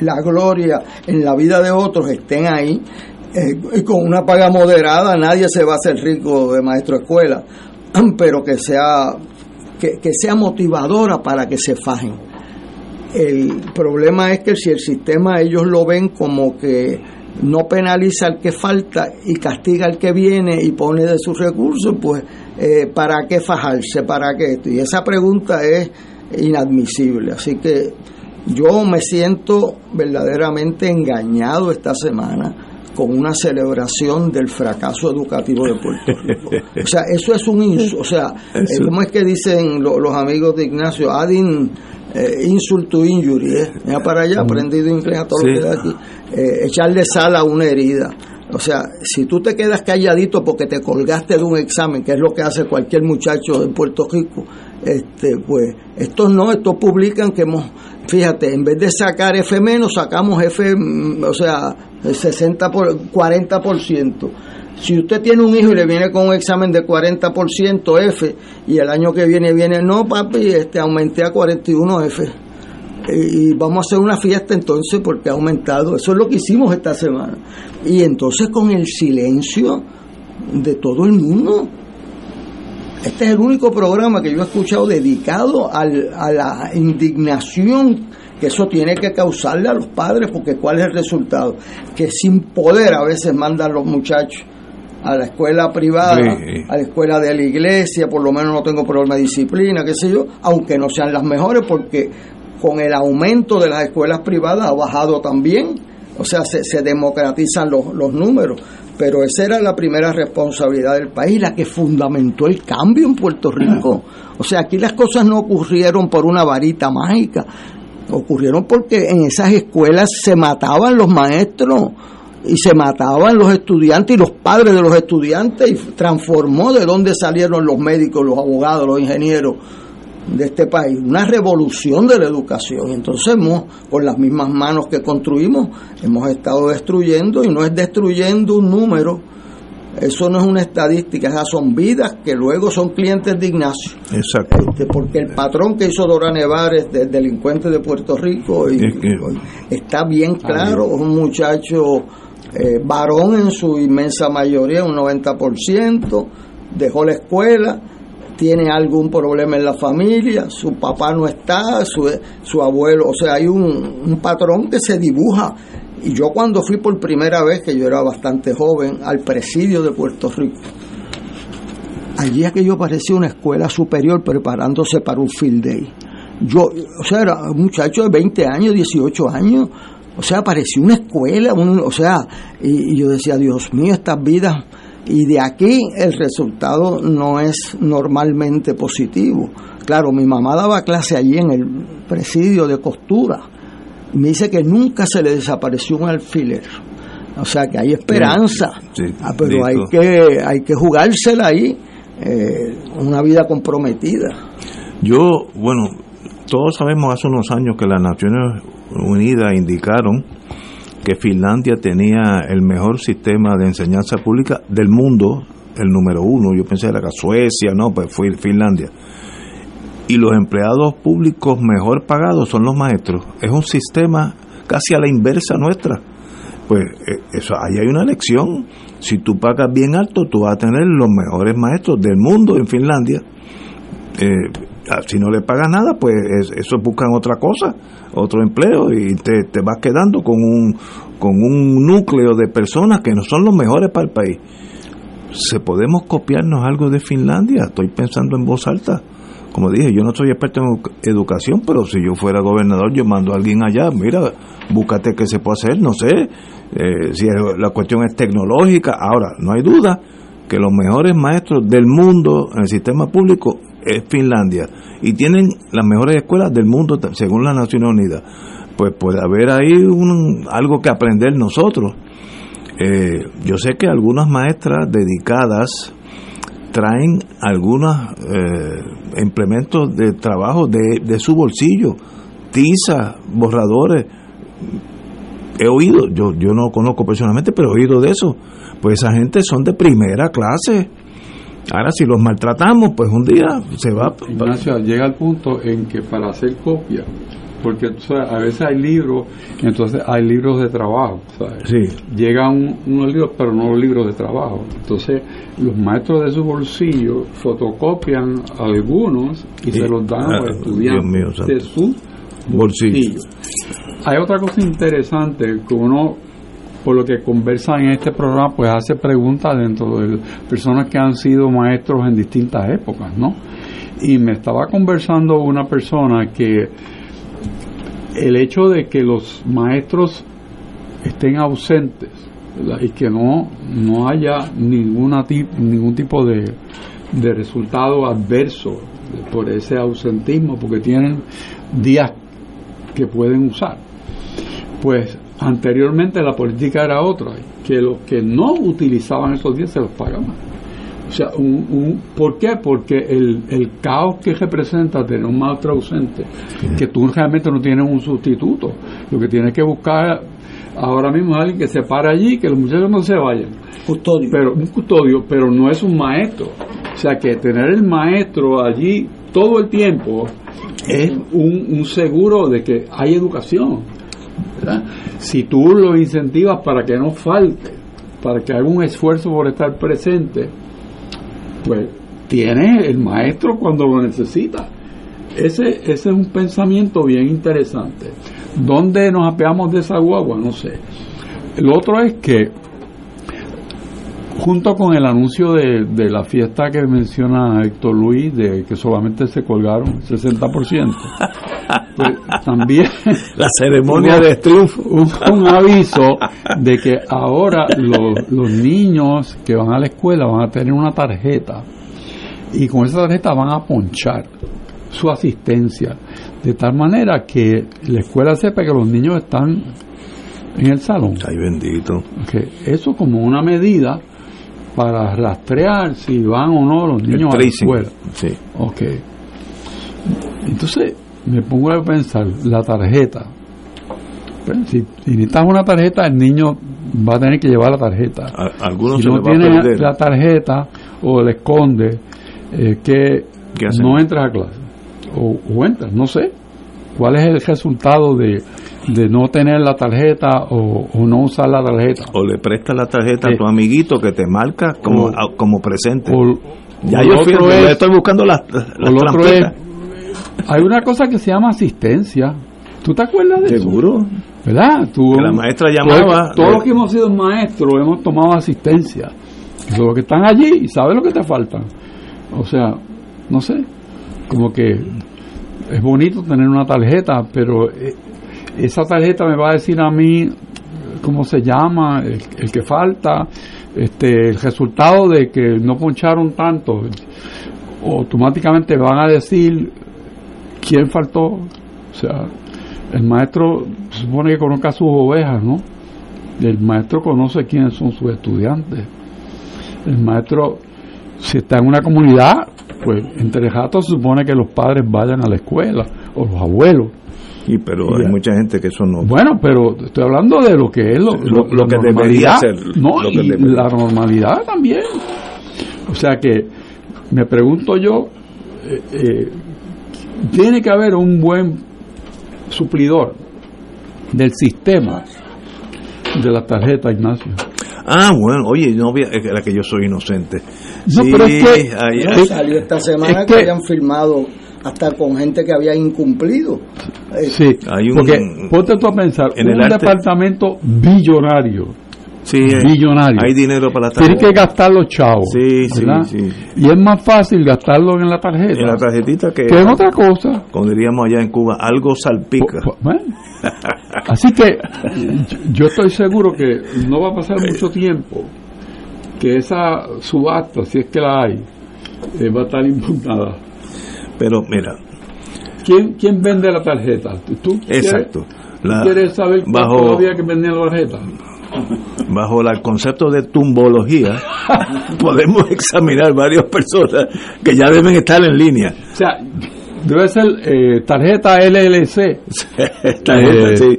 la, gloria en la vida de otros, estén ahí. Eh, con una paga moderada nadie se va a hacer rico de maestro de escuela, pero que sea, que, que sea motivadora para que se fajen el problema es que si el sistema ellos lo ven como que no penaliza al que falta y castiga al que viene y pone de sus recursos, pues eh, ¿para qué fajarse? ¿Para qué Y esa pregunta es inadmisible. Así que yo me siento verdaderamente engañado esta semana con una celebración del fracaso educativo de Puerto Rico. O sea, eso es un... O sea, ¿cómo es que dicen los amigos de Ignacio? Adin eh, insult to injury, ¿eh? para allá, aprendido inglés a todo lo que da aquí, eh, echarle sal a una herida. O sea, si tú te quedas calladito porque te colgaste de un examen, que es lo que hace cualquier muchacho en Puerto Rico, este, pues estos no, estos publican que hemos, fíjate, en vez de sacar F menos, sacamos F, mm, o sea, 60 por 40%. Si usted tiene un hijo y le viene con un examen de 40% F y el año que viene viene, no papi, este aumenté a 41 F. Y vamos a hacer una fiesta entonces porque ha aumentado. Eso es lo que hicimos esta semana. Y entonces con el silencio de todo el mundo. Este es el único programa que yo he escuchado dedicado al, a la indignación que eso tiene que causarle a los padres, porque ¿cuál es el resultado? Que sin poder a veces mandan los muchachos a la escuela privada, a la escuela de la iglesia, por lo menos no tengo problema de disciplina, qué sé yo, aunque no sean las mejores, porque con el aumento de las escuelas privadas ha bajado también, o sea, se, se democratizan los, los números, pero esa era la primera responsabilidad del país, la que fundamentó el cambio en Puerto Rico. O sea, aquí las cosas no ocurrieron por una varita mágica, ocurrieron porque en esas escuelas se mataban los maestros y se mataban los estudiantes y los padres de los estudiantes y transformó de dónde salieron los médicos, los abogados, los ingenieros de este país, una revolución de la educación. Entonces, hemos, con las mismas manos que construimos, hemos estado destruyendo y no es destruyendo un número, eso no es una estadística, esas son vidas que luego son clientes de Ignacio. Exacto. Este, porque el patrón que hizo Dora Nevares, del delincuente de Puerto Rico, está bien claro, un muchacho eh, varón en su inmensa mayoría, un 90%, dejó la escuela, tiene algún problema en la familia, su papá no está, su, su abuelo, o sea, hay un, un patrón que se dibuja. Y yo cuando fui por primera vez, que yo era bastante joven, al presidio de Puerto Rico, allí aquello parecía una escuela superior preparándose para un field day. Yo, o sea, era un muchacho de 20 años, 18 años, o sea, parecía una escuela, o sea, y, yo decía, Dios mío, estas vidas, y de aquí el resultado no es normalmente positivo. Claro, mi mamá daba clase allí en el presidio de costura, y me dice que nunca se le desapareció un alfiler. O sea que hay esperanza, ah, pero hay que, hay que jugársela ahí eh, una vida comprometida. Yo, bueno, todos sabemos hace unos años que las Naciones Unidas indicaron que Finlandia tenía el mejor sistema de enseñanza pública del mundo, el número uno. Yo pensé era Suecia, no, pues fue Finlandia. Y los empleados públicos mejor pagados son los maestros. Es un sistema casi a la inversa nuestra. Pues eh, eso, ahí hay una lección. Si tú pagas bien alto, tú vas a tener los mejores maestros del mundo en Finlandia. Eh, si no le pagas nada, pues eso buscan otra cosa, otro empleo y te, te vas quedando con un, con un núcleo de personas que no son los mejores para el país. ¿Se podemos copiarnos algo de Finlandia? Estoy pensando en voz alta. Como dije, yo no soy experto en educación, pero si yo fuera gobernador, yo mando a alguien allá, mira, búscate qué se puede hacer, no sé, eh, si la cuestión es tecnológica. Ahora, no hay duda que los mejores maestros del mundo en el sistema público es Finlandia y tienen las mejores escuelas del mundo según las Naciones Unidas. Pues puede haber ahí un, algo que aprender nosotros. Eh, yo sé que algunas maestras dedicadas traen algunos eh, implementos de trabajo de, de su bolsillo, tiza, borradores. He oído, yo, yo no conozco personalmente, pero he oído de eso. Pues esa gente son de primera clase. Ahora, si los maltratamos, pues un día se va. Ignacio, llega al punto en que para hacer copia porque a veces hay libros, entonces hay libros de trabajo. Sí. Llegan unos libros, pero no libros de trabajo. Entonces, los maestros de su bolsillo fotocopian algunos y se los dan a los ah, estudiantes de su bolsillo. Hay otra cosa interesante que uno por lo que conversa en este programa, pues hace preguntas dentro de personas que han sido maestros en distintas épocas, ¿no? Y me estaba conversando una persona que el hecho de que los maestros estén ausentes y que no, no haya ninguna ningún tipo de, de resultado adverso por ese ausentismo, porque tienen días que pueden usar. Pues anteriormente la política era otra, que los que no utilizaban esos días se los pagaban. O sea, un, ¿por qué? Porque el, el, caos que representa tener un maestro ausente, que tú realmente no tienes un sustituto, lo que tienes que buscar ahora mismo es alguien que se para allí, que los muchachos no se vayan. Custodio. Pero, un custodio, pero no es un maestro. O sea, que tener el maestro allí todo el tiempo es un, un seguro de que hay educación. Si tú lo incentivas para que no falte, para que haga un esfuerzo por estar presente, pues tiene el maestro cuando lo necesita. Ese, ese es un pensamiento bien interesante. ¿Dónde nos apeamos de esa guagua? No sé. El otro es que, junto con el anuncio de, de la fiesta que menciona Héctor Luis, de que solamente se colgaron 60%, pues también... La ceremonia de triunfo. Un, aviso de que ahora los, los niños que van a la escuela van a tener una tarjeta y con esa tarjeta van a ponchar su asistencia, de tal manera que la escuela sepa que los niños están en el salón. Ay, bendito. Eso como una medida para rastrear si van o no los niños a la escuela. Sí. Ok. Entonces, me pongo a pensar, la tarjeta. Pues, si, necesitas una tarjeta, el niño va a tener que llevar la tarjeta. algunos si no tiene la tarjeta o le esconde, eh, que no entras a clase. O, o, entras, no sé. ¿Cuál es el resultado de, de no tener la tarjeta o, no usar la tarjeta? O le prestas la tarjeta a tu amiguito que te marca como, como presente. ya yo estoy buscando las, las hay una cosa que se llama asistencia. ¿Tú te acuerdas de eso? Seguro. ¿Verdad? Tú, que la maestra llamaba. Todos los que hemos sido maestros hemos tomado asistencia. Los que están allí y saben lo que te falta. O sea, no sé. Como que es bonito tener una tarjeta, pero eh, esa tarjeta me va a decir a mí cómo se llama, el, el que falta, este, el resultado de que no poncharon tanto. Automáticamente van a decir ¿quién faltó? O sea, el maestro se supone que conozca a sus ovejas, ¿no? El maestro conoce quiénes son sus estudiantes. El maestro si está en una comunidad, pues entre ratos se supone que los padres vayan a la escuela o los abuelos. Sí, pero hay mucha gente que eso no. Bueno, pero estoy hablando de lo que es lo, Lo- lo- lo la que debería ser, No, lo que y debería. la normalidad también. O sea que me pregunto yo, eh, eh, tiene que haber un buen suplidor del sistema de la tarjeta, Ignacio. Ah, bueno, oye, no había- era que yo soy inocente. No, pero es que- ahí- salió esta semana es que, que- habían firmado hasta con gente que había incumplido. Sí, Hay un- porque ponte tú a pensar, en el un arte- departamento billonario, sí, hay, billonario. hay dinero para la tiene tarjeta. que gastar los chavos. Sí, sí, ¿verdad? sí. Y es más fácil gastarlo en la tarjeta En la tarjetita que, que en otra cosa. como diríamos allá en Cuba, algo salpica. Pu- pu- bueno. Así que yo- estoy seguro que no va a pasar mucho tiempo que esa subasta, si es que la hay, eh, va a estar impugnada. Pero mira, ¿Quién, ¿Quién vende la tarjeta? ¿Tú quieres- exacto. ¿tú La- quieres saber bajo, había que vender la tarjeta? Bajo el concepto de tumbología, podemos examinar varias personas que ya deben estar en línea. O sea, debe ser eh, tarjeta LLC. Tarjeta, eh, sí.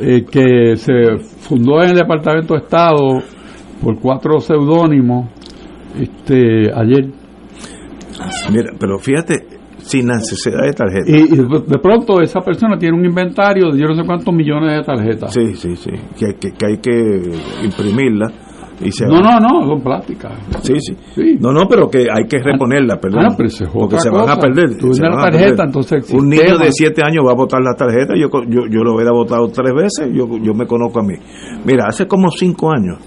eh, que se fundó en el Departamento de Estado por cuatro seudónimos este, ayer. Mira, pero fíjate, sin necesidad de tarjeta. Y, y de pronto esa persona tiene un inventario de yo no sé cuántos millones de tarjetas. Sí, sí, sí. Que, que, que hay que imprimirla y se No, no, no, son plásticas. Sí, sí, Sí. No, no, pero que hay que reponerla, perdón. Ah, pero es porque se van a perder. Tú se van la tarjeta, entonces Un niño de 7 años va a botar la tarjeta, yo, yo, yo lo hubiera votado tres veces, yo, yo me conozco a mí. Mira, hace como 5 años,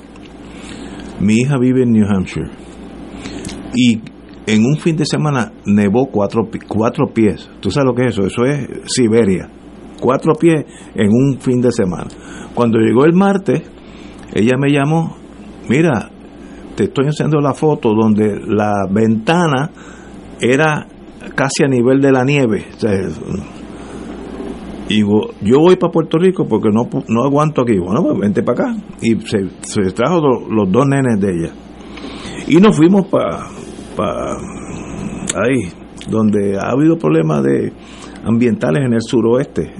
mi hija vive en New Hampshire y en un fin de semana nevó cuatro, cuatro pies. ¿Tú sabes lo que es eso? Eso es Siberia. Cuatro pies en un fin de semana. Cuando llegó el martes, ella me llamó, mira, te estoy enseñando la foto donde la ventana era casi a nivel de la nieve. Y yo voy para Puerto Rico porque no, no aguanto aquí. Bueno, pues vente para acá. Y se, trajo lo- los dos nenes de ella. Y nos fuimos para ahí, donde ha habido problemas de ambientales en el suroeste,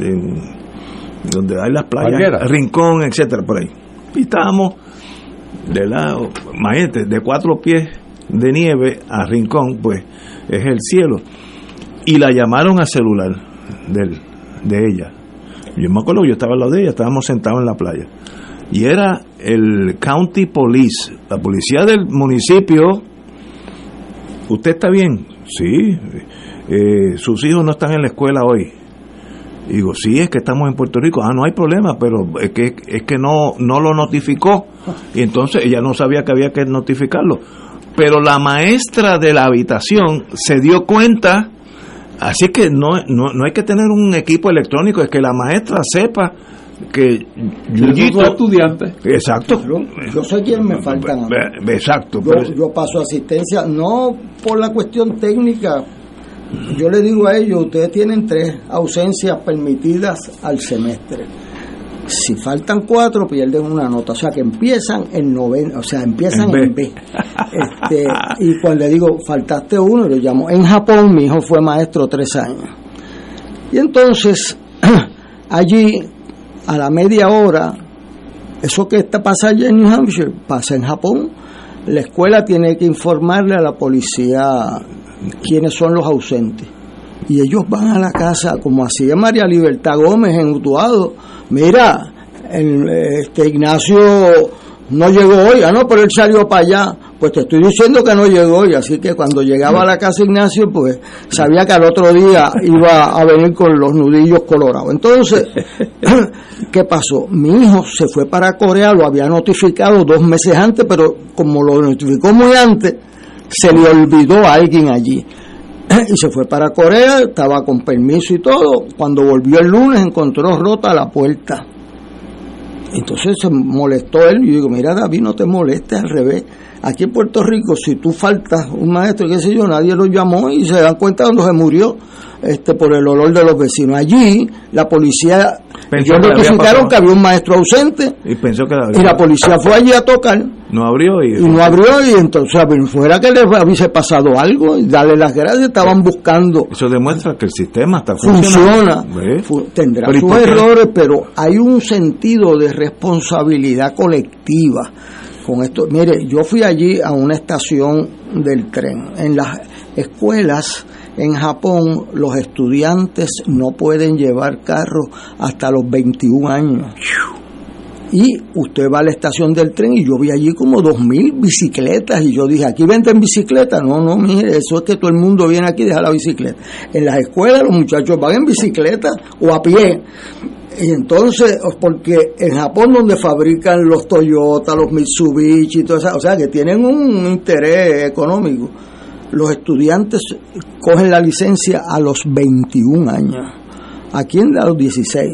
en- donde hay las playas. Rincón, etcétera, por ahí. Y estábamos de lado, imagínate, de cuatro pies de nieve a Rincón, pues es el cielo. Y la llamaron al celular del, de ella. Yo me acuerdo, yo estaba al lado de ella, estábamos sentados en la playa. Y era el County Police, la policía del municipio. ¿Usted está bien? Sí. Eh, sus hijos no están en la escuela hoy. Digo, sí, es que estamos en Puerto Rico. Ah, no hay problema, pero es que, es que no, no lo notificó. Y entonces ella no sabía que había que notificarlo. Pero la maestra de la habitación se dio cuenta. Así que no, no, no hay que tener un equipo electrónico, es que la maestra sepa que Yuyito- son estudiantes. Exacto. Yo, yo sé quién me faltan. a mí. Be- Exacto. Yo, pero- yo paso asistencia, no por la cuestión técnica. Yo le digo a ellos, ustedes tienen tres ausencias permitidas al semestre. Si faltan cuatro, pierden una nota. O sea, que empiezan en noveno, o sea, empiezan En en B. B. Este, y cuando le digo, faltaste uno, lo llamo. En Japón, mi hijo fue maestro tres años. Y entonces, allí, a la media hora, eso que está pasa allá en New Hampshire, pasa en Japón. La escuela tiene que informarle a la policía quiénes son los ausentes. Y ellos van a la casa, como hacía María Libertad Gómez en Utuado. Mira, el, este Ignacio no llegó hoy, ah, no, pero él salió para allá. Pues te estoy diciendo que no llegó hoy, así que cuando llegaba a la casa Ignacio, pues sabía que al otro día iba a venir con los nudillos colorados. Entonces, ¿qué pasó? Mi hijo se fue para Corea, lo había notificado dos meses antes, pero como lo notificó muy antes, se le olvidó a alguien allí. Y se fue para Corea, estaba con permiso y todo. Cuando volvió el lunes encontró rota la puerta. Entonces se molestó él y yo digo, mira David, no te molestes, al revés. Aquí en Puerto Rico, si tú faltas un maestro, qué sé yo, nadie lo llamó y se dan cuenta cuando se murió este por el olor de los vecinos. Allí la policía Pensó ellos que había notificaron pasado. que había un maestro ausente Y pensó que y la policía fue allí a tocar no abrió y, y no abrió y entonces fuera que les hubiese pasado algo y darle las gracias, estaban buscando eso demuestra que el sistema está funciona, funcionando. ¿Ve? fu- tendrá Pero ¿y sus errores, pero hay un sentido de responsabilidad colectiva con esto. Mire, yo fui allí a una estación del tren. En las escuelas en Japón los estudiantes no pueden llevar carros hasta los 21 años. Y usted va a la estación del tren y yo vi allí como dos mil bicicletas y yo dije, ¿aquí venden bicicletas? No, no, mire, eso es que todo el mundo viene aquí y deja la bicicleta. En las escuelas los muchachos van en bicicleta o a pie. Y entonces, porque en Japón donde fabrican los Toyota, los Mitsubishi, y todo eso, o sea, que tienen un interés económico, los estudiantes cogen la licencia a los 21 años. Aquí en los 16.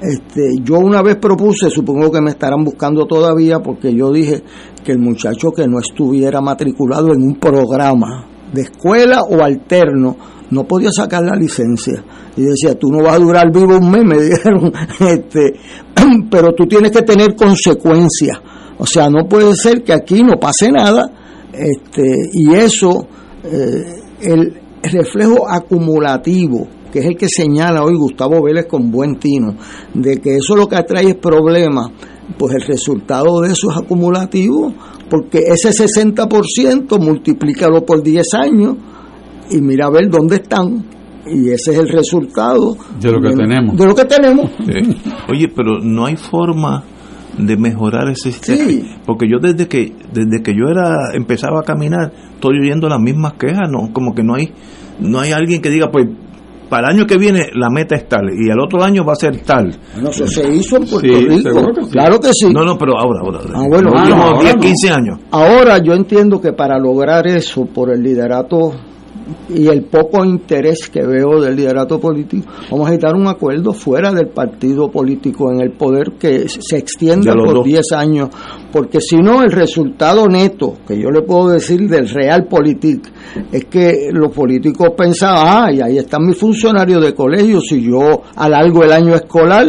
Este, yo una vez propuse, supongo que me estarán buscando todavía, porque yo dije que el muchacho que no estuviera matriculado en un programa de escuela o alterno no podía sacar la licencia. Y decía, tú no vas a durar vivo un mes, me dijeron, este, pero tú tienes que tener consecuencias. O sea, no puede ser que aquí no pase nada, este, y eso, eh, el reflejo acumulativo que es el que señala hoy Gustavo Vélez con buen tino, de que eso lo que atrae es problemas, pues el resultado de eso es acumulativo, porque ese 60% multiplícalo por 10 años y mira a ver dónde están. Y ese es el resultado De lo que tenemos. De lo que tenemos. Sí. Oye, pero no hay forma de mejorar ese sistema. Sí. Porque yo desde que desde que yo era empezaba a caminar, estoy oyendo las mismas quejas, no, como que no hay no hay alguien que diga, pues para el año que viene la meta es tal y el otro año va a ser tal. Bueno, eso se hizo en Puerto Sí, Rico. seguro que sí. Claro que sí. No, no, pero ahora, ahora. Ah, bueno, ah, ahora 10, no. 15 años. Ahora yo entiendo que para lograr eso, por el liderato y el poco interés que veo del liderato político, vamos a necesitar un acuerdo fuera del partido político en el poder que se extienda por dos. 10 años, porque si no el resultado neto, que yo le puedo decir del realpolitik, es que los políticos pensaban, ah, y ahí están mis funcionarios de colegio, si yo alargo el año escolar,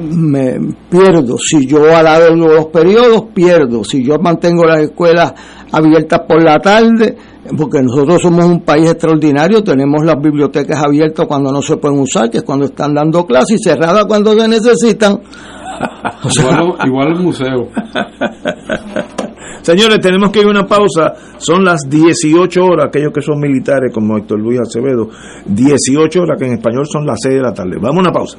me pierdo. Si yo alargo los periodos, pierdo. Si yo mantengo las escuelas abiertas por la tarde, porque nosotros somos un país extraordinario, tenemos las bibliotecas abiertas cuando no se pueden usar, que es cuando están dando clases, y cerradas cuando se necesitan. Igual, igual el museo. Señores, tenemos que ir a una pausa. Son las 18 horas, aquellos que son militares como Héctor Luis Acevedo. 18 horas, que en español son las 6 de la tarde. Vamos a una pausa.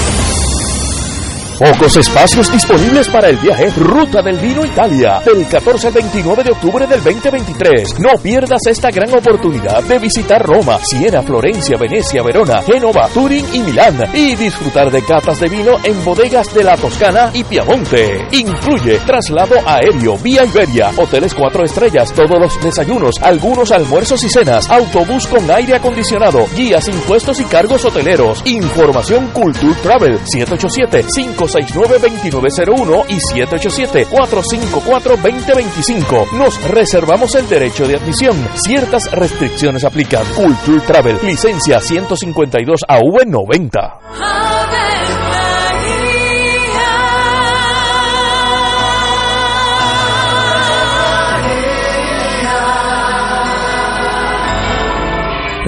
Pocos espacios disponibles para el viaje Ruta del Vino Italia del 14 al 29 de octubre del 2023. No pierdas esta gran oportunidad de visitar Roma, Siena, Florencia, Venecia, Verona, Génova, Turín y Milán y disfrutar de catas de vino en bodegas de la Toscana y Piamonte. Incluye traslado aéreo vía Iberia, hoteles cuatro estrellas, todos los desayunos, algunos almuerzos y cenas, autobús con aire acondicionado, guías, impuestos y cargos hoteleros. Información Culture Travel 787 569 469-2901 y 787-454-2025. Nos reservamos el derecho de admisión. Ciertas restricciones aplican. Culture Travel, licencia 152 AV90.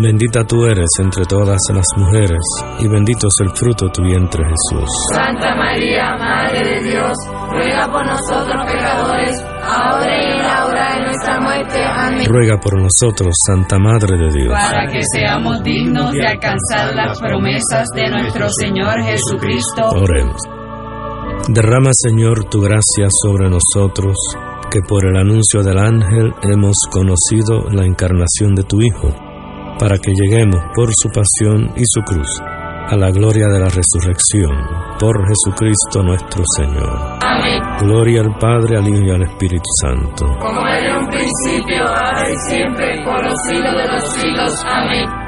Bendita tú eres entre todas las mujeres, y bendito es el fruto de tu vientre Jesús. Santa María, Madre de Dios, ruega por nosotros pecadores, ahora y en la hora de nuestra muerte. Amén. Ruega por nosotros, Santa Madre de Dios. Para que seamos dignos de alcanzar las promesas de nuestro Señor Jesucristo. Oremos. Derrama, Señor, tu gracia sobre nosotros, que por el anuncio del ángel hemos conocido la encarnación de tu Hijo para que lleguemos por su pasión y su cruz a la gloria de la resurrección por Jesucristo nuestro Señor. Amén. Gloria al Padre, al Hijo y al Espíritu Santo. Como era en un principio, ahora y siempre, por los siglos de los siglos. Amén.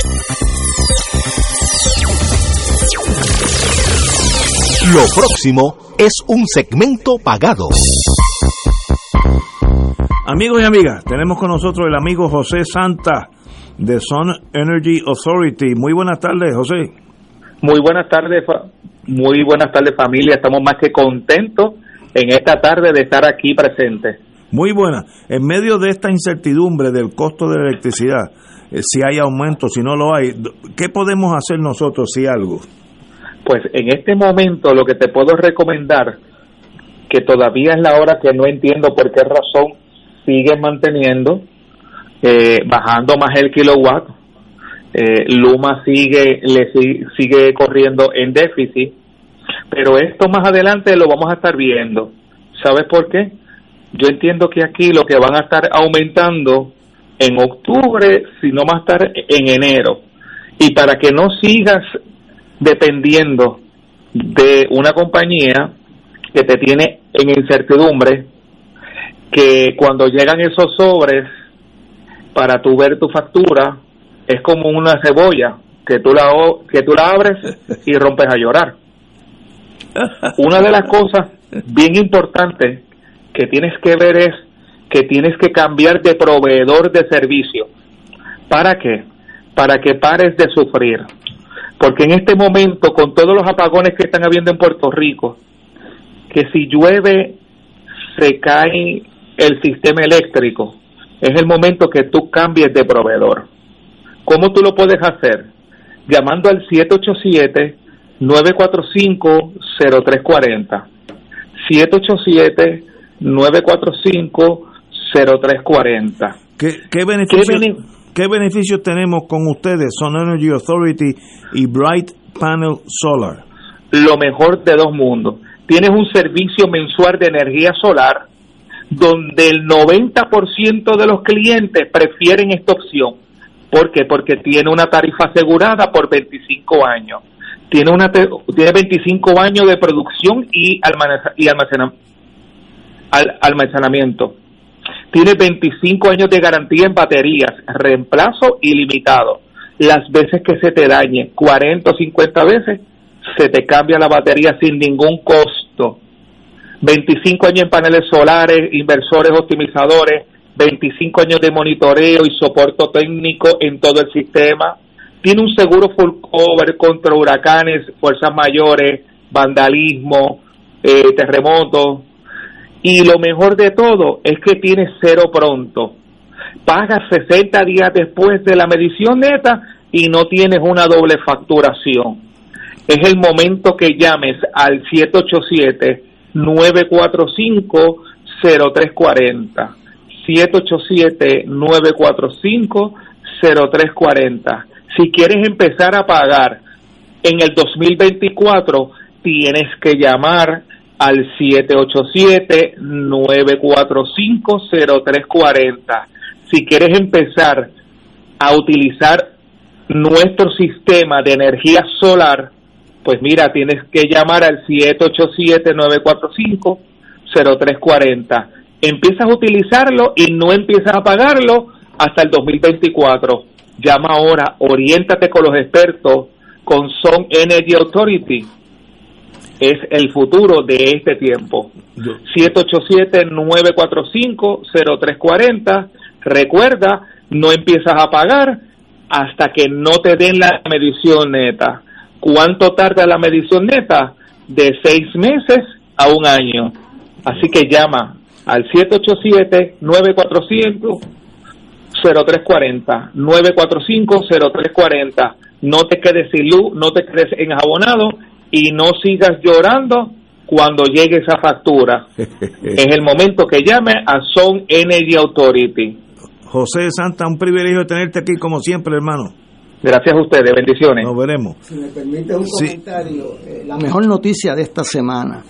Lo próximo es un segmento pagado. Amigos y amigas, tenemos con nosotros el amigo José Santa de Sun Energy Authority. Muy buenas tardes, José. Muy buenas tardes, muy buenas tardes familia. Estamos más que contentos en esta tarde de estar aquí presentes. Muy buena. En medio de esta incertidumbre del costo de la electricidad, eh, si hay aumento, si no lo hay, ¿qué podemos hacer nosotros si algo? Pues en este momento lo que te puedo recomendar, que todavía es la hora que no entiendo por qué razón siguen manteniendo, eh, bajando más el kilowatt, eh, Luma sigue, le si- sigue corriendo en déficit, pero esto más adelante lo vamos a estar viendo. ¿Sabes por qué? Yo entiendo que aquí lo que van a estar aumentando en octubre, si no más tarde en enero. Y para que no sigas dependiendo de una compañía que te tiene en incertidumbre, que cuando llegan esos sobres para tu ver tu factura, es como una cebolla que tú la, que tú la abres y rompes a llorar. Una de las cosas bien importantes que tienes que ver es que tienes que cambiar de proveedor de servicio. ¿Para qué? Para que pares de sufrir. Porque en este momento, con todos los apagones que están habiendo en Puerto Rico, que si llueve se cae el sistema eléctrico, es el momento que tú cambies de proveedor. ¿Cómo tú lo puedes hacer? Llamando al 787-945-0340. 787-945-0340. ¿Qué, qué beneficios, ¿Qué bene- ¿Qué beneficios tenemos con ustedes, Sun Energy Authority y Bright Panel Solar? lo mejor de dos mundos. Tienes un servicio mensual de energía solar donde el 90% de los clientes prefieren esta opción. ¿Por qué? Porque tiene una tarifa asegurada por 25 años. Tiene, una tiene 25 años de producción y, almacena- y almacena- al- almacenamiento. Tiene 25 años de garantía en baterías, reemplazo ilimitado. Las veces que se te dañe, 40 o 50 veces, se te cambia la batería sin ningún costo. 25 años en paneles solares, inversores optimizadores, 25 años de monitoreo y soporte técnico en todo el sistema. Tiene un seguro full cover contra huracanes, fuerzas mayores, vandalismo, eh, terremotos. Y lo mejor de todo es que tiene cero pronto. Pagas 60 días después de la medición neta y no tienes una doble facturación. Es el momento que llames al 787-945-0340. 787-945-0340. Si quieres empezar a pagar en el 2024, tienes que llamar al 787-945-0340. Si quieres empezar a utilizar nuestro sistema de energía solar, pues mira, tienes que llamar al 787-945-0340. empiezas a utilizarlo y no empiezas a pagarlo hasta el 2024. Llama ahora, oriéntate con los expertos, con Sun Energy Authority. Es el futuro de este tiempo. 787-945-0340. Recuerda, no empiezas a pagar hasta que no te den la medición neta. ¿Cuánto tarda la medición neta? De seis meses a un año. Así que llama al 787-945-0340. 945-0340. No te quedes sin luz, no te quedes enjabonado y no sigas llorando cuando llegue esa factura. es el momento que llame a Son Energy Authority. José Santa, un privilegio tenerte aquí como siempre, hermano. Gracias a ustedes, bendiciones. Nos veremos. Si me permite un comentario, eh, la mejor noticia de esta semana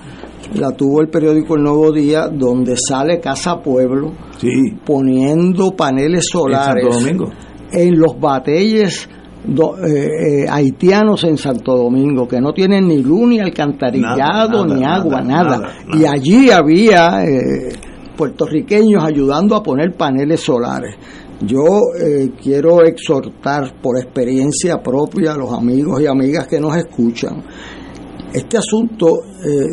la tuvo el periódico El Nuevo Día, donde sale Casa Pueblo poniendo paneles solares ¿En Santo Domingo? en los batelles do- eh, eh, haitianos en Santo Domingo, que no tienen ni luz, ni alcantarillado, Nada, nada, ni agua, nada, Y allí había eh, puertorriqueños ayudando a poner paneles solares. Yo eh, quiero exhortar por experiencia propia a los amigos y amigas que nos escuchan. Este asunto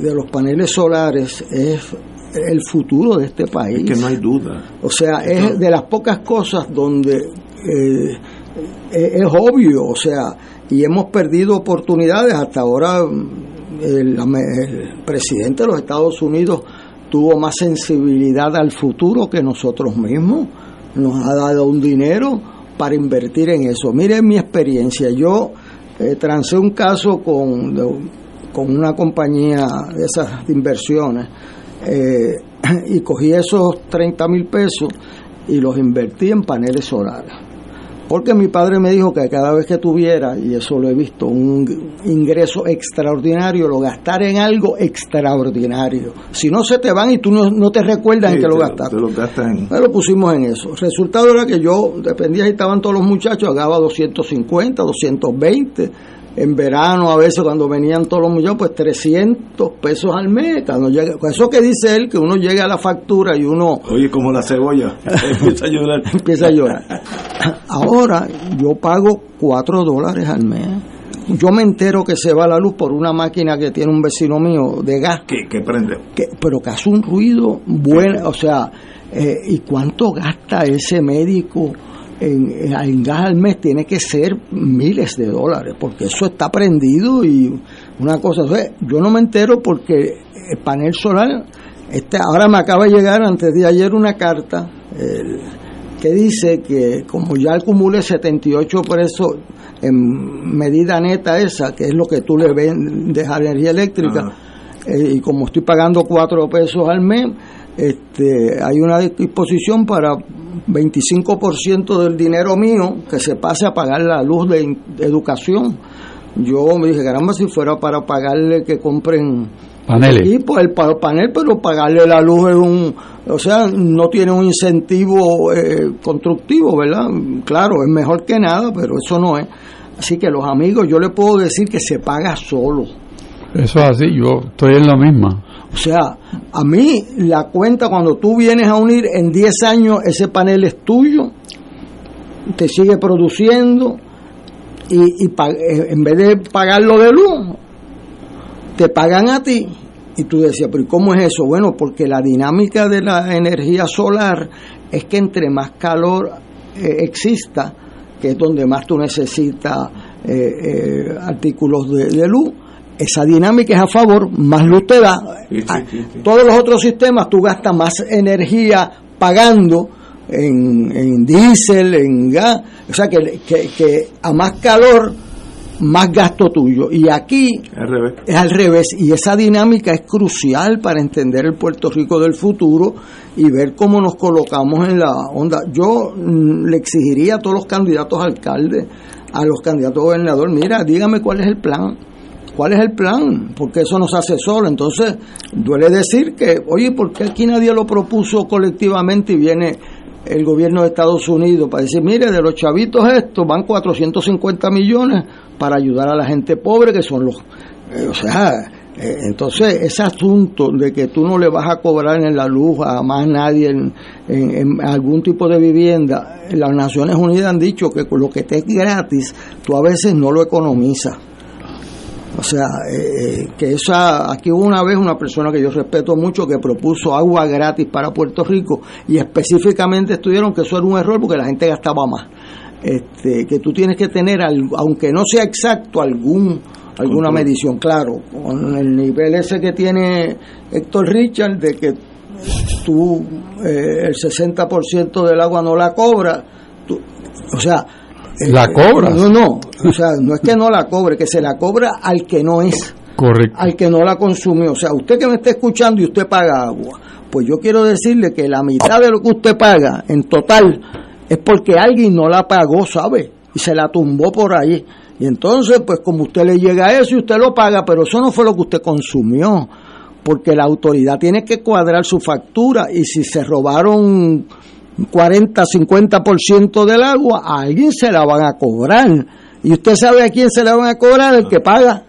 de los paneles solares es el futuro de este país. Es que no hay duda. O sea, es de las pocas cosas donde eh, es, es obvio, o sea, y hemos perdido oportunidades. Hasta ahora mm, el, presidente de los Estados Unidos tuvo más sensibilidad al futuro que nosotros mismos. Nos ha dado un dinero para invertir en eso. Miren mi experiencia. Yo eh, trancé un caso con, con una compañía de esas inversiones eh, y cogí esos 30 mil pesos y los invertí en paneles solares. Porque mi padre me dijo que cada vez que tuviera, y eso lo he visto, un ingreso extraordinario, lo gastar en algo extraordinario. Si no se te van y tú no, no te recuerdas en que lo te gastaste. te lo Me lo pusimos en eso. El resultado era que yo, dependía si estaban todos los muchachos, pagaba 250, 220. En verano, a veces cuando venían todos los muchachos, pues 300 pesos al mes. Cuando llega, con eso que dice él, que uno llega a la factura y uno Oye, como la cebolla. Empieza a llorar. empieza a llorar. Ahora yo pago 4 dólares al mes. Yo me entero que se va la luz por una máquina que tiene un vecino mío de gas Que, que prende. que, pero que hace un ruido bueno, o sea, eh, ¿y cuánto gasta ese médico en, en- gas al mes? Tiene que ser miles de dólares, porque eso está prendido y una cosa, yo no me entero porque el panel solar, este, ahora me acaba de llegar antes de ayer una carta que dice que como ya acumule 78 pesos en medida neta esa, que es lo que tú le vendes a energía eléctrica, eh, y como estoy pagando cuatro pesos al mes, este, hay una disposición para 25% del dinero mío que se pase a pagar la luz de, educación. Yo me dije, caramba, si fuera para pagarle que compren Paneles. equipo, el pa- panel, pero pagarle la luz es un, o sea, no tiene un incentivo eh, constructivo, ¿verdad? Claro, es mejor que nada, pero eso no es. Así que los amigos, yo le puedo decir que se paga solo. Eso es así, yo estoy en la misma. O sea, a mí la cuenta cuando tú vienes a unir en 10 años ese panel es tuyo, te sigue produciendo y, eh, en vez de pagarlo de luz, te pagan a ti. Y tú decías, pero ¿y cómo es eso? Bueno, porque la dinámica de la energía solar es que entre más calor eh, exista, que es donde más tú necesitas eh, artículos de, de luz, esa dinámica es a favor, más luz te da. Ah, Todos los otros sistemas tú gastas más energía pagando en, en diésel, en gas, o sea que, que, que a más calor, más gasto tuyo. Y aquí Al revés. es al revés, y esa dinámica es crucial para entender el Puerto Rico del futuro y ver cómo nos colocamos en la onda. Yo mm, le exigiría a todos los candidatos a alcaldes, a los candidatos a gobernador, mira, dígame cuál es el plan. ¿Cuál es el plan? Porque eso no se hace solo. Entonces, duele decir que, oye, ¿por qué aquí nadie lo propuso colectivamente y viene el gobierno de Estados Unidos para decir, mire, de los chavitos estos van 450 millones para ayudar a la gente pobre, que son los... eh, o sea, Eh, entonces, ese asunto de que tú no le vas a cobrar en la luz a más nadie en, algún tipo de vivienda, las Naciones Unidas han dicho que lo que te es gratis, tú a veces no lo economizas. O sea, eh, que esa, aquí hubo una vez una persona que yo respeto mucho que propuso agua gratis para Puerto Rico y específicamente estudiaron que eso era un error porque la gente gastaba más. Este, que tú tienes que tener, aunque no sea exacto, algún alguna medición, claro, con el nivel ese que tiene Héctor Richard, de que tú eh, el 60% del agua no la cobra, o sea... ¿La eh, cobra? No, no, o sea, no es que no la cobre, que se la cobra al que no es. Correcto. Al que no la consumió. O sea, usted que me está escuchando y usted paga agua, pues yo quiero decirle que la mitad de lo que usted paga en total es porque alguien no la pagó, ¿sabe? Y se la tumbó por ahí. Y entonces, pues como usted le llega a eso y usted lo paga, pero eso no fue lo que usted consumió, porque la autoridad tiene que cuadrar su factura y si se robaron 40, 50% del agua, a alguien se la van a cobrar. Y usted sabe a quién se la van a cobrar, el que paga.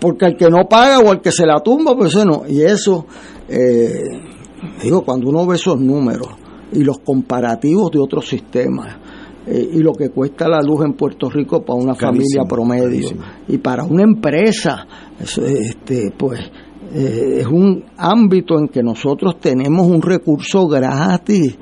Porque el que no paga o el que se la tumba, pues eso no. Y eso, eh, digo, cuando uno ve esos números y los comparativos de otros sistemas, eh, y lo que cuesta la luz en Puerto Rico para una familia promedio y para una empresa, este, pues eh, es un ámbito en que nosotros tenemos un recurso gratis,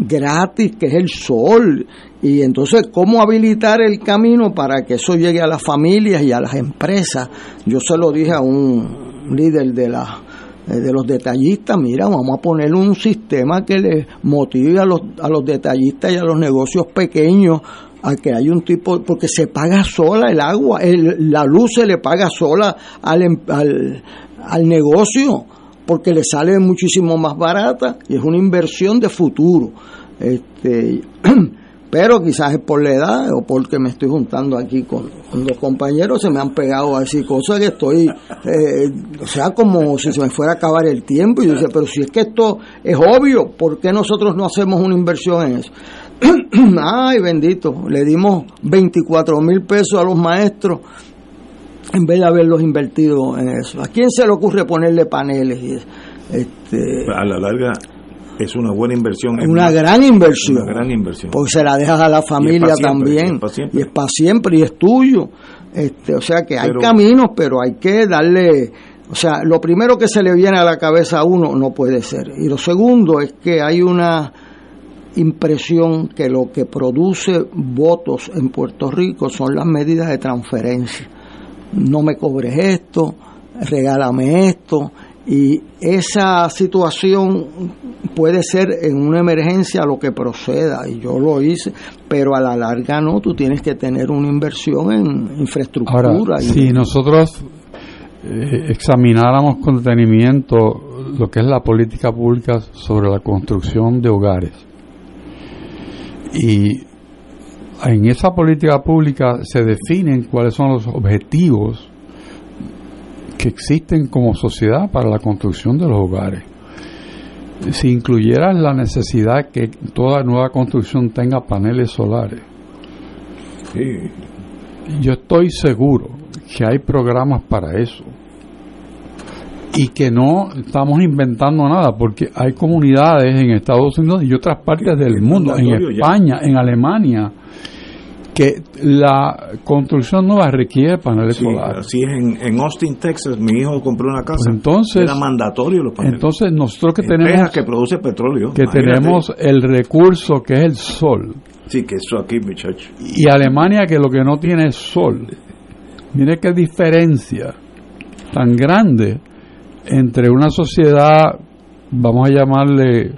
gratis, que es el sol. Y entonces, ¿cómo habilitar el camino para que eso llegue a las familias y a las empresas? Yo se lo dije a un líder de la eh, de los detallistas, mira, vamos a poner un sistema que le motive a los, a los detallistas y a los negocios pequeños a que hay un tipo, porque se paga sola el agua, el, la luz se le paga sola al, em, al, al negocio, porque le sale muchísimo más barata y es una inversión de futuro. Este, pero quizás es por la edad o porque me estoy juntando aquí con, los compañeros, se me han pegado a decir cosas que estoy, eh, o sea, como si se me fuera a acabar el tiempo. Y yo decía, pero si es que esto es obvio, ¿por qué nosotros no hacemos una inversión en eso? Ay, bendito, le dimos 24 mil pesos a los maestros en vez de haberlos invertido en eso. ¿A quién se le ocurre ponerle paneles? Este, a la larga es una buena inversión. Una gran inversión. Una gran inversión. Porque se la dejas a la familia también. Y es para siempre y es tuyo. Este, o sea que hay caminos, pero hay que darle. O sea, lo primero que se le viene a la cabeza a uno no puede ser. Y lo segundo es que hay una impresión que lo que produce votos en Puerto Rico son las medidas de transferencia. No me cobres esto, regálame esto, y esa situación puede ser en una emergencia lo que proceda, y yo lo hice, pero a la larga no, tú tienes que tener una inversión en infraestructura. Ahora, si nosotros eh, examináramos con detenimiento lo que es la política pública sobre la construcción de hogares, y en esa política pública se definen cuáles son los objetivos que existen como sociedad para la construcción de los hogares. Si incluyeras la necesidad que toda nueva construcción tenga paneles solares, yo estoy seguro que hay programas para eso. Y que no estamos inventando nada, porque hay comunidades en Estados Unidos y otras partes del mundo, en España, en Alemania, que la construcción nueva requiere paneles solares. Así es, en, Austin, Texas, mi hijo compró una casa. entonces, era mandatorio los paneles. Entonces, nosotros que tenemos. que produce petróleo. Que tenemos el recurso que es el sol. Sí, que eso aquí, muchacho. Y Alemania, que lo que no tiene es sol. Mire qué diferencia tan grande entre una sociedad, vamos a llamarle, eh,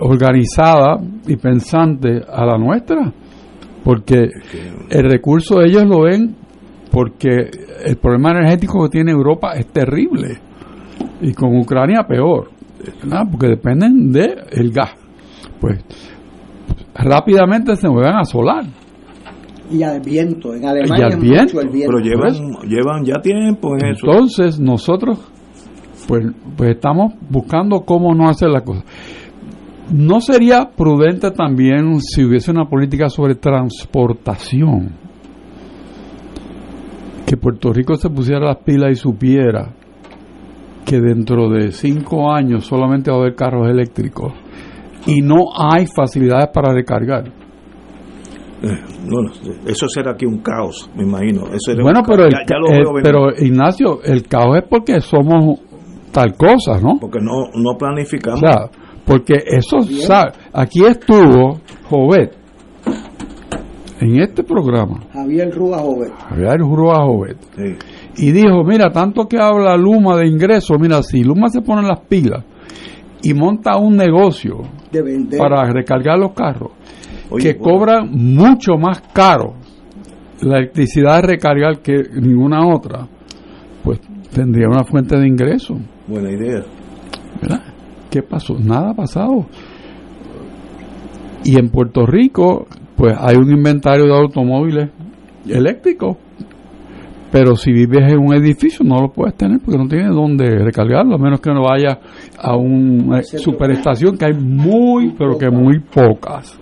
organizada y pensante a la nuestra porque el recurso ellos lo ven porque el problema energético que tiene Europa es terrible y con Ucrania peor, porque dependen del el gas. Pues rápidamente se mueven a solar. Y al viento, en Alemania. Y al viento. Pero llevan, llevan ya tiempo en eso. Entonces nosotros pues, pues estamos buscando cómo no hacer la cosa. ¿No sería prudente también si hubiese una política sobre transportación? Que Puerto Rico se pusiera las pilas y supiera que dentro de cinco años solamente va a haber carros eléctricos y no hay facilidades para recargar. Eh, bueno, eso será aquí un caos, me imagino. Eso era Bueno, pero, el Ya- ya eh, pero Ignacio, el caos es porque somos tal cosa, ¿no? porque no, no planificamos. O sea, porque eso, sa- aquí estuvo Jovet en este programa, Javier Rúa Joven. Javier Jurúa Jovet, Sí. y dijo, mira, tanto que habla Luma de ingresos, mira, si Luma se pone las pilas y monta un negocio De vender. para recargar los carros, Oye, que bueno. cobran mucho más caro la electricidad de recargar que ninguna otra, pues tendría una fuente de ingresos. Buena idea. ¿verdad? ¿Qué pasó? Nada ha pasado. Y en Puerto Rico, pues hay un inventario de automóviles eléctricos. Pero si vives en un edificio no lo puedes tener porque no tienes dónde recargarlo, a menos que no vayas a una superestación que hay muy, pero que muy pocas.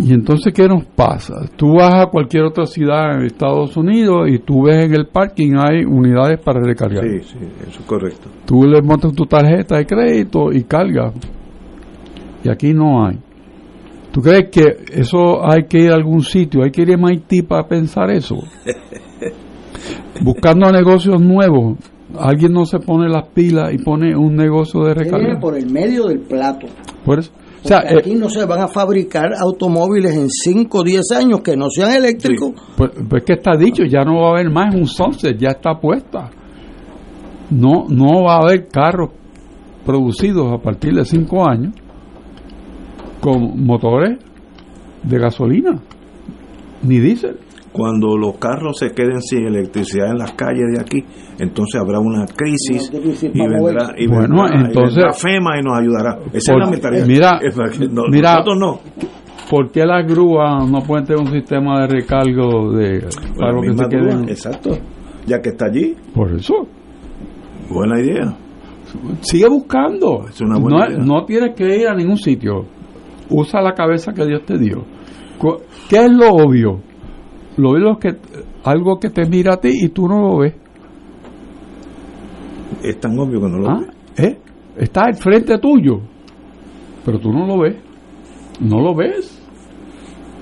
Y entonces, ¿qué nos pasa? Tú vas a cualquier otra ciudad en Estados Unidos y tú ves en el parking hay unidades para recargar. Sí, sí, eso es correcto. Tú le montas tu tarjeta de crédito y cargas. Y aquí no hay. ¿Tú crees que eso hay que ir a algún sitio? ¿Hay que ir a MIT para pensar eso? Buscando negocios nuevos. Alguien no se pone las pilas y pone un negocio de Viene recarga. por el medio del plato. Por eso. O sea, Porque eh, aquí no se van a fabricar automóviles en 5 o 10 años que no sean eléctricos. Pues, pues que está dicho, ya no va a haber más un sunset, ya está puesta. No, no va a haber carros producidos a partir de 5 años con motores de gasolina, ni diésel. Cuando los carros se queden sin electricidad en las calles de aquí, entonces habrá una crisis Una crisis y vendrá, y Bueno, vendrá- y entonces- vendrá FEMA y nos ayudará. Esa Por- es la mentalidad. mira, no- mira, nosotros no. ¿Por qué las grúas no pueden tener un sistema de recargo de para lo que se queden? Exacto. Ya que está allí, Por eso. buena idea. Sigue buscando. Es una buena no, idea. no tienes que ir a ningún sitio. Usa la cabeza que Dios te dio. ¿Qué es lo obvio? Lo obvio es que algo que te mira a ti y tú no lo ves. Es tan obvio que no lo ¿Ah? ve. ¿Eh? Está al frente tuyo, pero tú no lo ves. No lo ves.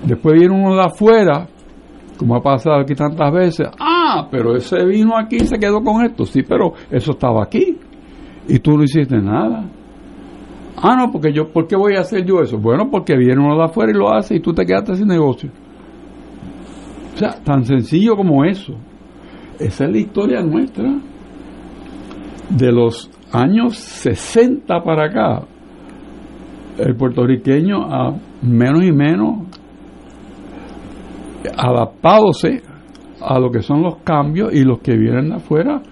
Después viene uno de afuera, como ha pasado aquí tantas veces. Ah, pero ese vino aquí y se quedó con esto. Sí, pero eso estaba aquí. Y tú no hiciste nada. Ah, no, porque yo, ¿por qué voy a hacer yo eso? Bueno, porque viene uno de afuera y lo hace y tú te quedaste sin negocio. O sea, tan sencillo como eso. Esa es la historia nuestra. De los años 60 para acá, el puertorriqueño a menos y menos adaptándose a lo que son los cambios y los que vienen de afuera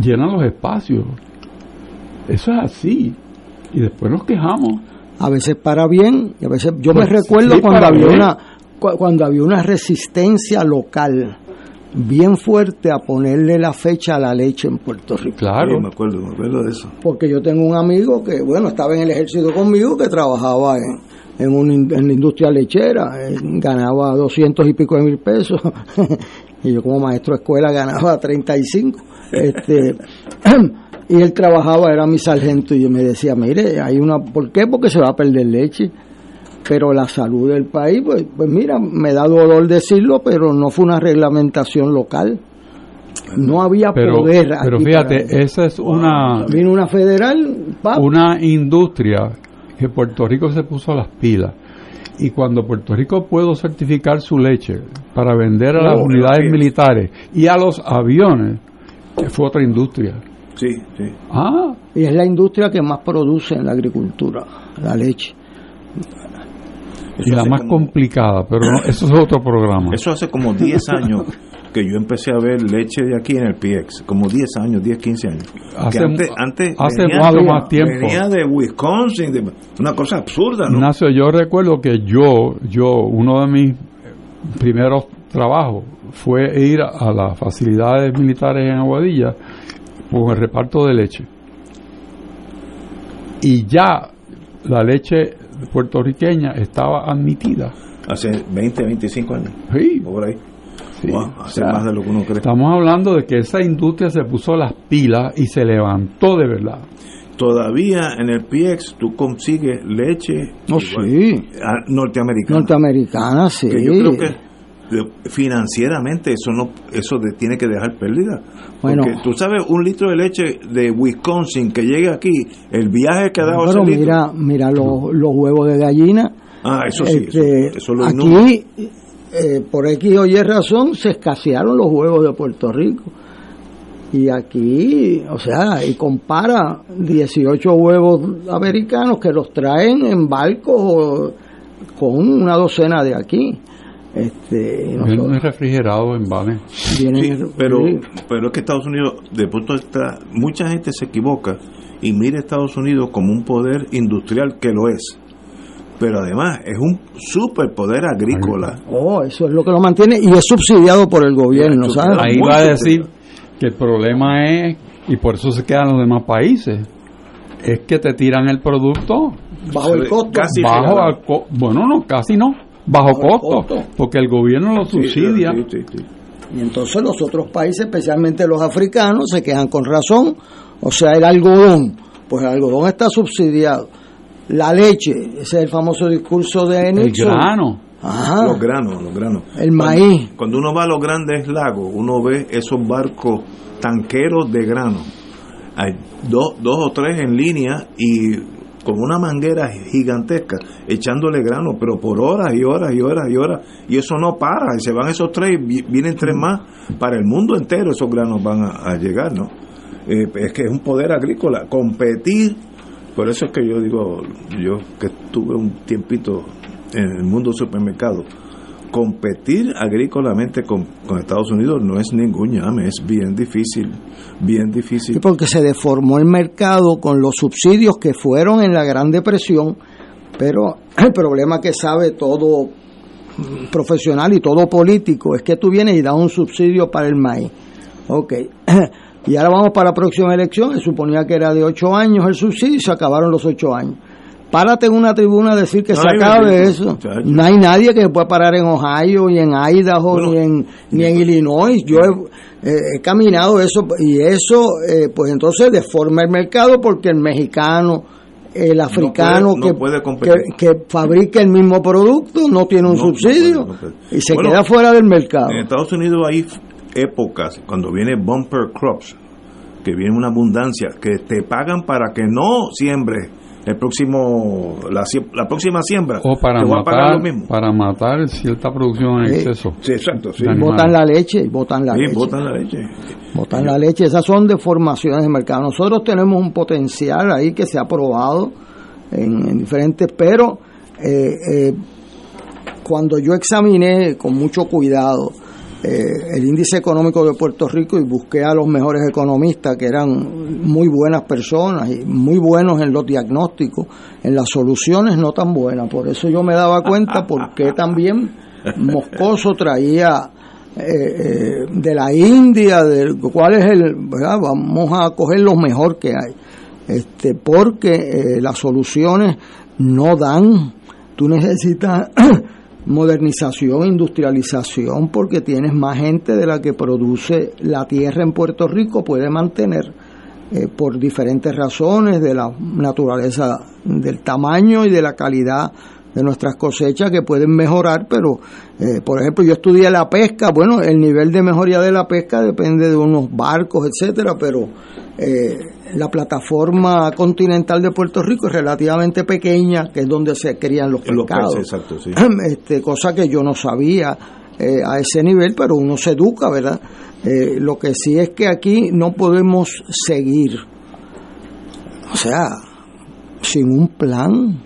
llenan los espacios. Eso es así. Y después nos quejamos. A veces para bien y a veces yo Pues, me recuerdo sí, cuando había bien. una cuando había una resistencia local bien fuerte a ponerle la fecha a la leche en Puerto Rico. Claro. Sí, me acuerdo, me acuerdo de eso. Porque yo tengo un amigo que, bueno, estaba en el ejército conmigo, que trabajaba en, en, una in- en la industria lechera, él ganaba doscientos y pico de mil pesos, y yo como maestro de escuela ganaba 35. Este, y él trabajaba, era mi sargento, y yo me decía, mire, hay una, ¿por qué? Porque se va a perder leche. Pero la salud del país, pues, pues mira, me da dolor decirlo, pero no fue una reglamentación local. No había Pero, poder. pero aquí fíjate, para- esa es una, Vino una federal, pap, una industria que Puerto Rico se puso a las pilas. Y cuando Puerto Rico pudo certificar su leche para vender a las unidades militares y a los aviones, fue otra industria. Sí, sí. Ah, y es la industria que más produce en la agricultura, la leche. Y la más como- complicada, pero no, eso es otro programa. Eso hace como 10 años que yo empecé a ver leche de aquí en el PX, como 10 años, 10, 15 años. Hace- antes, antes hace venía, de- más tiempo. venía de Wisconsin, de- una cosa absurda, ¿no? Ignacio, yo recuerdo que yo, yo, uno de mis primeros trabajos fue ir a las facilidades militares en Aguadilla con el reparto de leche. Y ya la leche puertorriqueña estaba admitida. Hace 20, 25 años, Sí, o por ahí. Wow, hace más de lo que uno cree. Estamos hablando de que esa industria se puso las pilas y se levantó de verdad. Todavía en el PX tú consigues leche No, igual, sí. ah, norteamericana. Norteamericana, sí. que yo creo que financieramente eso no eso de- tiene que dejar pérdida. Bueno. Porque tú sabes, un litro de leche de Wisconsin que llegue aquí, el viaje que ha dado ese litro. mira, mira los, los huevos de gallina. Ah, eso sí, Este, eso, eso lo inunda. aquí, eh, por X o Y razón, se escasearon los huevos de Puerto Rico. Y aquí, o sea, y compara 18 huevos americanos que los traen en barcos con una docena de aquí. Este, y Vienen refrigerados en vienen- Sí, pero, pero es que Estados Unidos, de punto de vista, mucha gente se equivoca y mira a Estados Unidos como un poder industrial que lo es. Pero además es un superpoder agrícola. Oh, eso es lo que lo mantiene y es subsidiado por el gobierno, ¿sabes? Ahí va a decir que el problema es, y por eso se quedan los demás países, es que te tiran el producto Bajo el costo. Casi bajo al co- bueno no casi no bajo el costo, costo. porque el gobierno lo Sí, subsidia sí, sí, sí. Y entonces los otros países, especialmente los africanos, se quejan con razón. O sea, el algodón, pues el algodón está subsidiado. La leche, ese es el famoso discurso de el Nixon. grano Ajá. Los granos, los granos. El Cuando- maíz. Cuando uno va a los grandes lagos, uno ve esos barcos tanqueros de grano. Hay dos, dos o tres en línea y con una manguera gigantesca echándole grano, pero por horas y horas y horas y horas. Y eso no para. Y se van esos tres y vienen tres más. Para el mundo entero esos granos van a, a llegar, ¿no? Eh, es que es un poder agrícola. Competir. Por eso es que yo digo, yo que estuve un tiempito en el mundo supermercado, competir agrícolamente con, Estados Unidos no es ningún llame, es bien difícil, bien difícil. Porque se deformó el mercado con los subsidios que fueron en la Gran Depresión, pero el problema que sabe todo profesional y todo político es que tú vienes y das un subsidio para el maíz. Ok. Y ahora vamos para la próxima elección. Se suponía que era de ocho años el subsidio y se acabaron los ocho años. Párate en una tribuna a decir que se acabe eso. No hay nadie que pueda parar en Ohio, ni en Idaho, Bueno, ni en, ni en Illinois. Yo he, eh, he caminado eso y eso, eh, pues entonces deforma el mercado porque el mexicano, el africano puede- no que, puede competir. que, que fabrica el mismo producto no tiene un No, no subsidio puede, no y se Bueno, queda fuera del mercado. En Estados Unidos hay épocas, cuando viene bumper crops, que viene una abundancia, que te pagan para que no siembres el próximo, la, la próxima siembra. o para a pagar matar lo mismo. para matar cierta producción en Sí. exceso Sí, exacto, sí. Botan la leche y botan la Sí, leche. botan la leche. botan la leche, esas son deformaciones de mercado. Nosotros tenemos un potencial ahí que se ha probado en, en diferentes, pero eh, eh, cuando yo examiné con mucho cuidado eh, el índice económico de Puerto Rico y busqué a los mejores economistas que eran muy buenas personas y muy buenos en los diagnósticos, en las soluciones no tan buenas. Por eso yo me daba cuenta porque también Moscoso traía eh, eh, de la India, de cuál es el, vamos a coger lo mejor que hay, este, porque eh, las soluciones no dan, tú necesitas modernización, industrialización, porque tienes más gente de la que produce la tierra en Puerto Rico, puede mantener eh, por diferentes razones de la naturaleza, del tamaño y de la calidad de nuestras cosechas que pueden mejorar, pero eh, por ejemplo yo estudié la pesca, bueno, el nivel de mejoría de la pesca depende de unos barcos, etcétera, pero eh, la plataforma continental de Puerto Rico es relativamente pequeña, que es donde se crían los pescados. peces, exacto, sí. este, cosa que yo no sabía eh, a ese nivel, pero uno se educa, ¿verdad? Eh, lo que sí es que aquí no podemos seguir, o sea, sin un plan.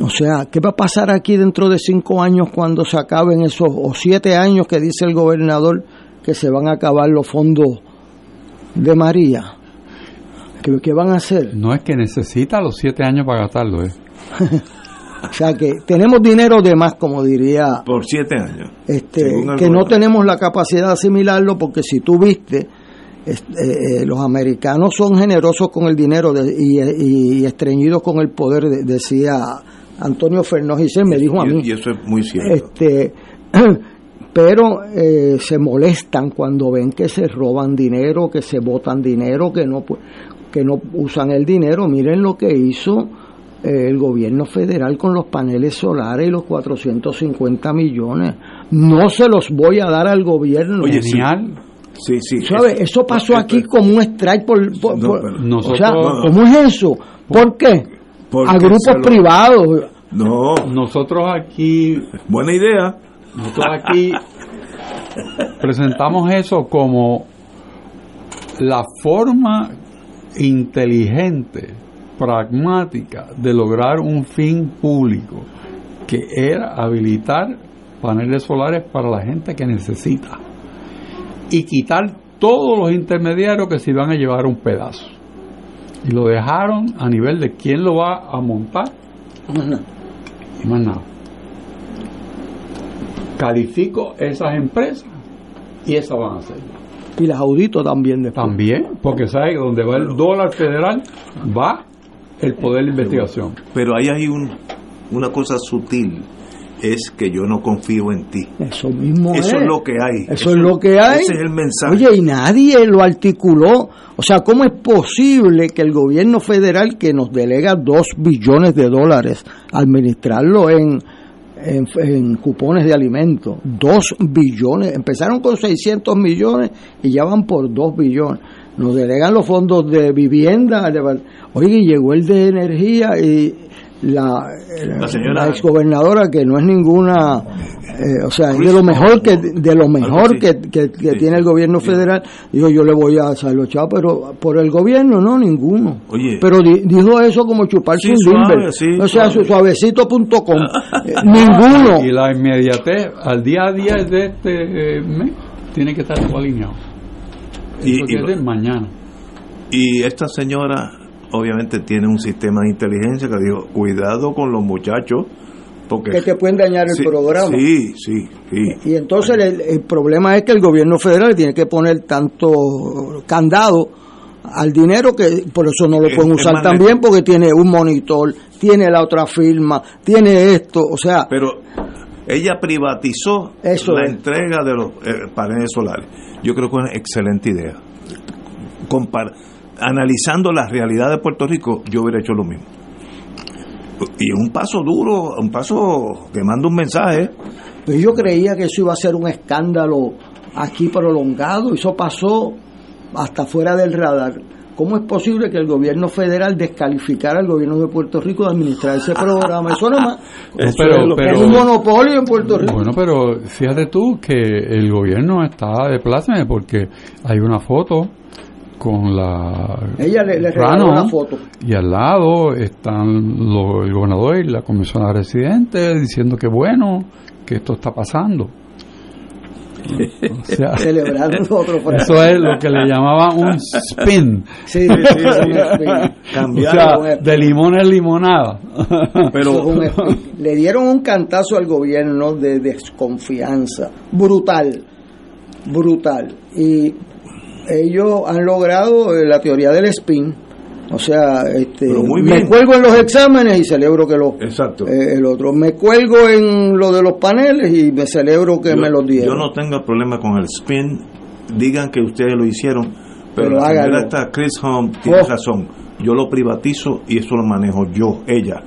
O sea, ¿qué va a pasar aquí dentro de cinco años cuando se acaben esos, o siete años que dice el gobernador que se van a acabar los fondos de María? ¿Qué, qué van a hacer? no es que necesita los siete años para gastarlo ¿eh? O sea, que tenemos dinero de más, como diría Por siete años. este, que no tenemos la capacidad de asimilarlo porque si tú viste este, eh, los americanos son generosos con el dinero de- y, y- y estreñidos con el poder de- decía Antonio Fernández me dijo a mí Y, eso es muy cierto. este pero eh, se molestan cuando ven que se roban dinero, que se botan dinero, que no, que no usan el dinero. Miren lo que hizo eh, el gobierno federal con los paneles solares y los 450 millones. No se los voy a dar al gobierno. Oye, genial. Sí, sí. ¿Sabe? Eso pasó aquí como un strike por... o sea, ¿cómo es eso? ¿Por qué? a grupos privados. No. Nosotros aquí... Buena idea. Nosotros aquí presentamos eso como la forma inteligente, pragmática de lograr un fin público, que era habilitar paneles solares para la gente que necesita y quitar todos los intermediarios que se iban a llevar un pedazo. Y lo dejaron a nivel de quién lo va a montar. Y más nada. Califico esas empresas y esas van a ser. Y las audito también También, porque sabe que donde va el dólar federal va el poder de investigación. Pero ahí hay un, una cosa sutil es que yo no confío en ti. Eso mismo Eso es. lo que hay. Eso, es lo que hay. Ese es el mensaje. Oye, y nadie lo articuló. O sea, ¿cómo es posible que el gobierno federal que nos delega dos billones de dólares administrarlo en, en, cupones de alimentos? Dos billones. Empezaron con 600 millones y ya van por dos billones. Nos delegan los fondos de vivienda. Oye, llegó el de energía y la, la, señora, exgobernadora que no es ninguna eh, o sea de lo mejor que de lo mejor que, que, tiene el gobierno federal. Dijo yo le voy a hacer los chavos pero por el gobierno no ninguno. Pero dijo eso como chuparse un suave, o sea su suavecito.com eh, ninguno. Y la inmediatez al día a día de este eh, mes tiene que estar todo alineado. Y, y mañana. y esta señora obviamente tiene un sistema de inteligencia que dijo, cuidado con los muchachos. Porque, que te pueden dañar el programa. Sí, sí, Y entonces el, problema es que el gobierno federal tiene que poner tanto candado al dinero que por eso no lo pueden usar también porque tiene un monitor, tiene la otra firma, tiene esto, o sea... Pero ella privatizó la entrega de los eh, paneles solares. Yo creo que es una excelente idea. Compar analizando la realidad de Puerto Rico, yo hubiera hecho lo mismo. Y un paso duro, un paso que manda un mensaje. Pero yo creía que eso iba a ser un escándalo aquí prolongado, eso pasó hasta fuera del radar. ¿Cómo es posible que el gobierno federal descalificara al gobierno de Puerto Rico de administrar ese programa? Eso no es, un monopolio en Puerto Rico. Bueno, pero fíjate tú que el gobierno está de pláceme porque hay una foto con la ella le, le la foto. Y al lado están el gobernador y la comisionada residente diciendo que bueno que esto está pasando. O sea, celebrando otro eso es lo que le llamaban un spin. Sí, sí, sí spin. de limón en limonada pero le dieron un cantazo al gobierno de desconfianza. Brutal. Brutal. Y ellos han logrado eh, la teoría del spin. O sea, este, me cuelgo en los exámenes y celebro que los Exacto. Eh, el otro. Me cuelgo en lo de los paneles y me celebro que me los dieron. Yo no tengo problema con el spin. Digan que ustedes lo hicieron, pero, la señora está Chris Home tiene oh. razón. Yo lo privatizo y eso lo manejo yo, ella.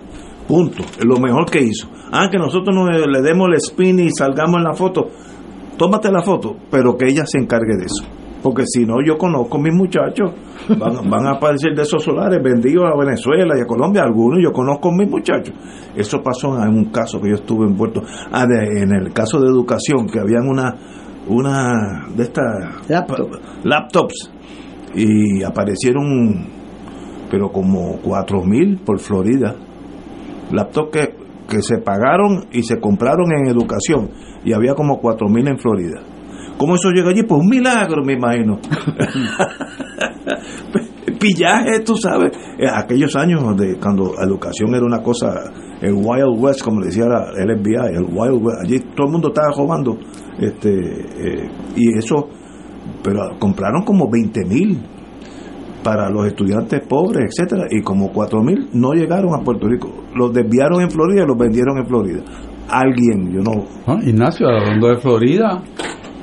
Punto. Es lo mejor que hizo. Ah, que nosotros no le demos el spin y salgamos en la foto. Tómate la foto, pero que ella se encargue de eso porque si no yo conozco a mis muchachos, van, a aparecer de esos solares vendidos a Venezuela y a Colombia, algunos yo conozco a mis muchachos. Eso pasó en un caso que yo estuve envuelto, ah, en el caso de educación, que habían una, una de estas laptops y aparecieron, pero como cuatro mil por Florida, laptops que, que se pagaron y se compraron en educación y había como cuatro mil en Florida ¿Cómo eso llega allí? Pues un milagro, me imagino. Pillaje, tú sabes. Eh, aquellos años de cuando la educación era una cosa, el Wild West, como le decía el FBI, el Wild West, allí todo el mundo estaba robando. Este, eh, y eso, pero compraron como 20 mil para los estudiantes pobres, etcétera, y como 4 mil no llegaron a Puerto Rico. Los desviaron en Florida y los vendieron en Florida. alguien, yo no. Ah, Ignacio, hablando de Florida,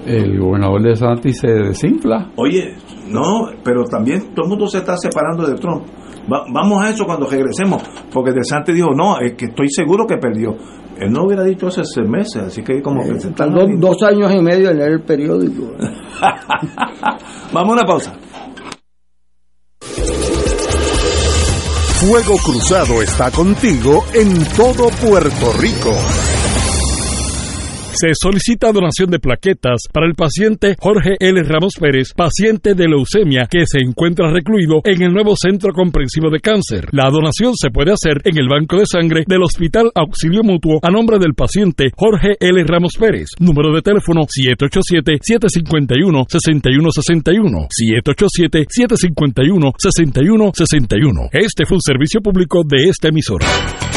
el gobernador de Santi se desinfla. Oye, no, pero también todo el mundo se está separando de Trump. Va- vamos a eso cuando regresemos, porque De Santi dijo, no, es que estoy seguro que perdió. Él no hubiera dicho hace seis meses, así que como que se están... Dos, dos años y medio en leer el periódico. Vamos a una pausa. Fuego Cruzado está contigo en todo Puerto Rico. Se solicita donación de plaquetas para el paciente Jorge L. Ramos Pérez, paciente de leucemia que se encuentra recluido en el nuevo Centro Comprensivo de Cáncer. La donación se puede hacer en el Banco de Sangre del Hospital Auxilio Mutuo a nombre del paciente Jorge L. Ramos Pérez. Número de teléfono 787-751-6161. 787-751-6161. Este fue un servicio público de esta emisora.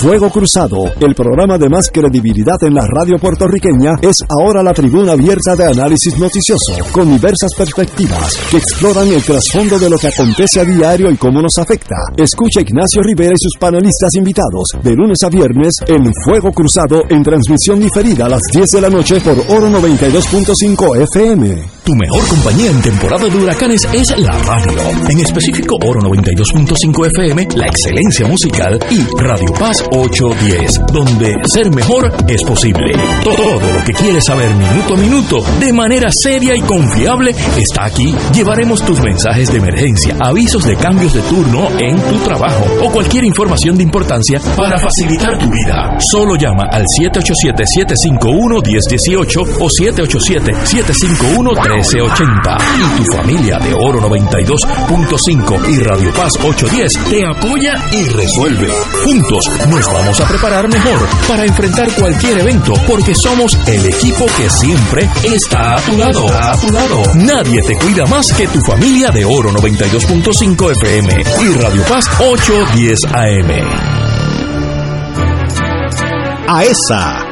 Fuego Cruzado, el programa de más credibilidad en la radio puertorriqueña, es ahora la tribuna abierta de análisis noticioso, con diversas perspectivas que exploran el trasfondo de lo que acontece a diario y cómo nos afecta. Escucha Ignacio Rivera y sus panelistas invitados de lunes a viernes en Fuego Cruzado en transmisión diferida a las 10 de la noche por Oro 92.5 FM. Tu mejor compañía en temporada de huracanes es la radio. En específico, Oro 92.5 FM, la excelencia musical y Radio Paz 810, donde ser mejor es posible. Todo lo que quieres saber minuto a minuto, de manera seria y confiable, está aquí. Llevaremos tus mensajes de emergencia, avisos de cambios de turno en tu trabajo o cualquier información de importancia para facilitar tu vida. Solo llama al 787-751-1018 o 787-751-1380. Y tu familia de Oro 92.5 y Radio Paz 810 te apoya y resuelve. Juntos nos vamos a preparar mejor para enfrentar cualquier evento porque somos el equipo que siempre está a tu lado. A tu lado. Nadie te cuida más que tu familia de Oro 92.5 FM y Radio Paz 810 AM. AESA,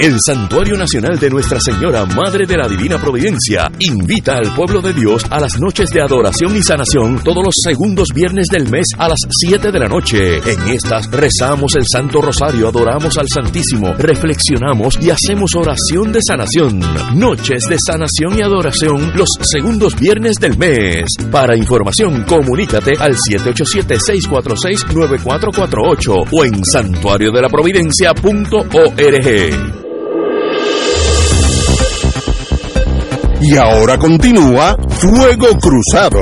El Santuario Nacional de Nuestra Señora Madre de la Divina Providencia invita al pueblo de Dios a las noches de adoración y sanación todos los segundos viernes del mes a las 7 de la noche. En estas rezamos el Santo Rosario, adoramos al Santísimo, reflexionamos y hacemos oración de sanación. Noches de sanación y adoración los segundos viernes del mes. Para información, comunícate al 787-646-9448 o en santuariodelaprovidencia.org. Y ahora continúa Fuego Cruzado.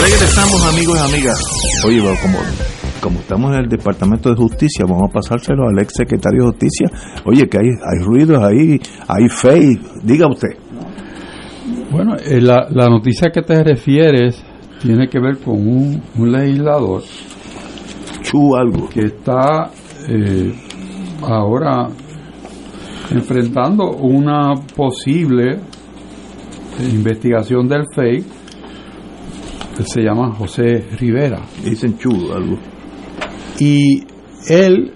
Regresamos amigos y amigas. Oye, pero como, como estamos en el Departamento de Justicia, vamos a pasárselo al ex secretario de Justicia. Oye, que hay, hay ruidos ahí, hay fe. Diga usted. Bueno, eh, la, la noticia que te refieres tiene que ver con un, un legislador Chu algo. que está eh, ahora enfrentando una posible investigación del FEI que se llama José Rivera. Dicen Chu algo. Y él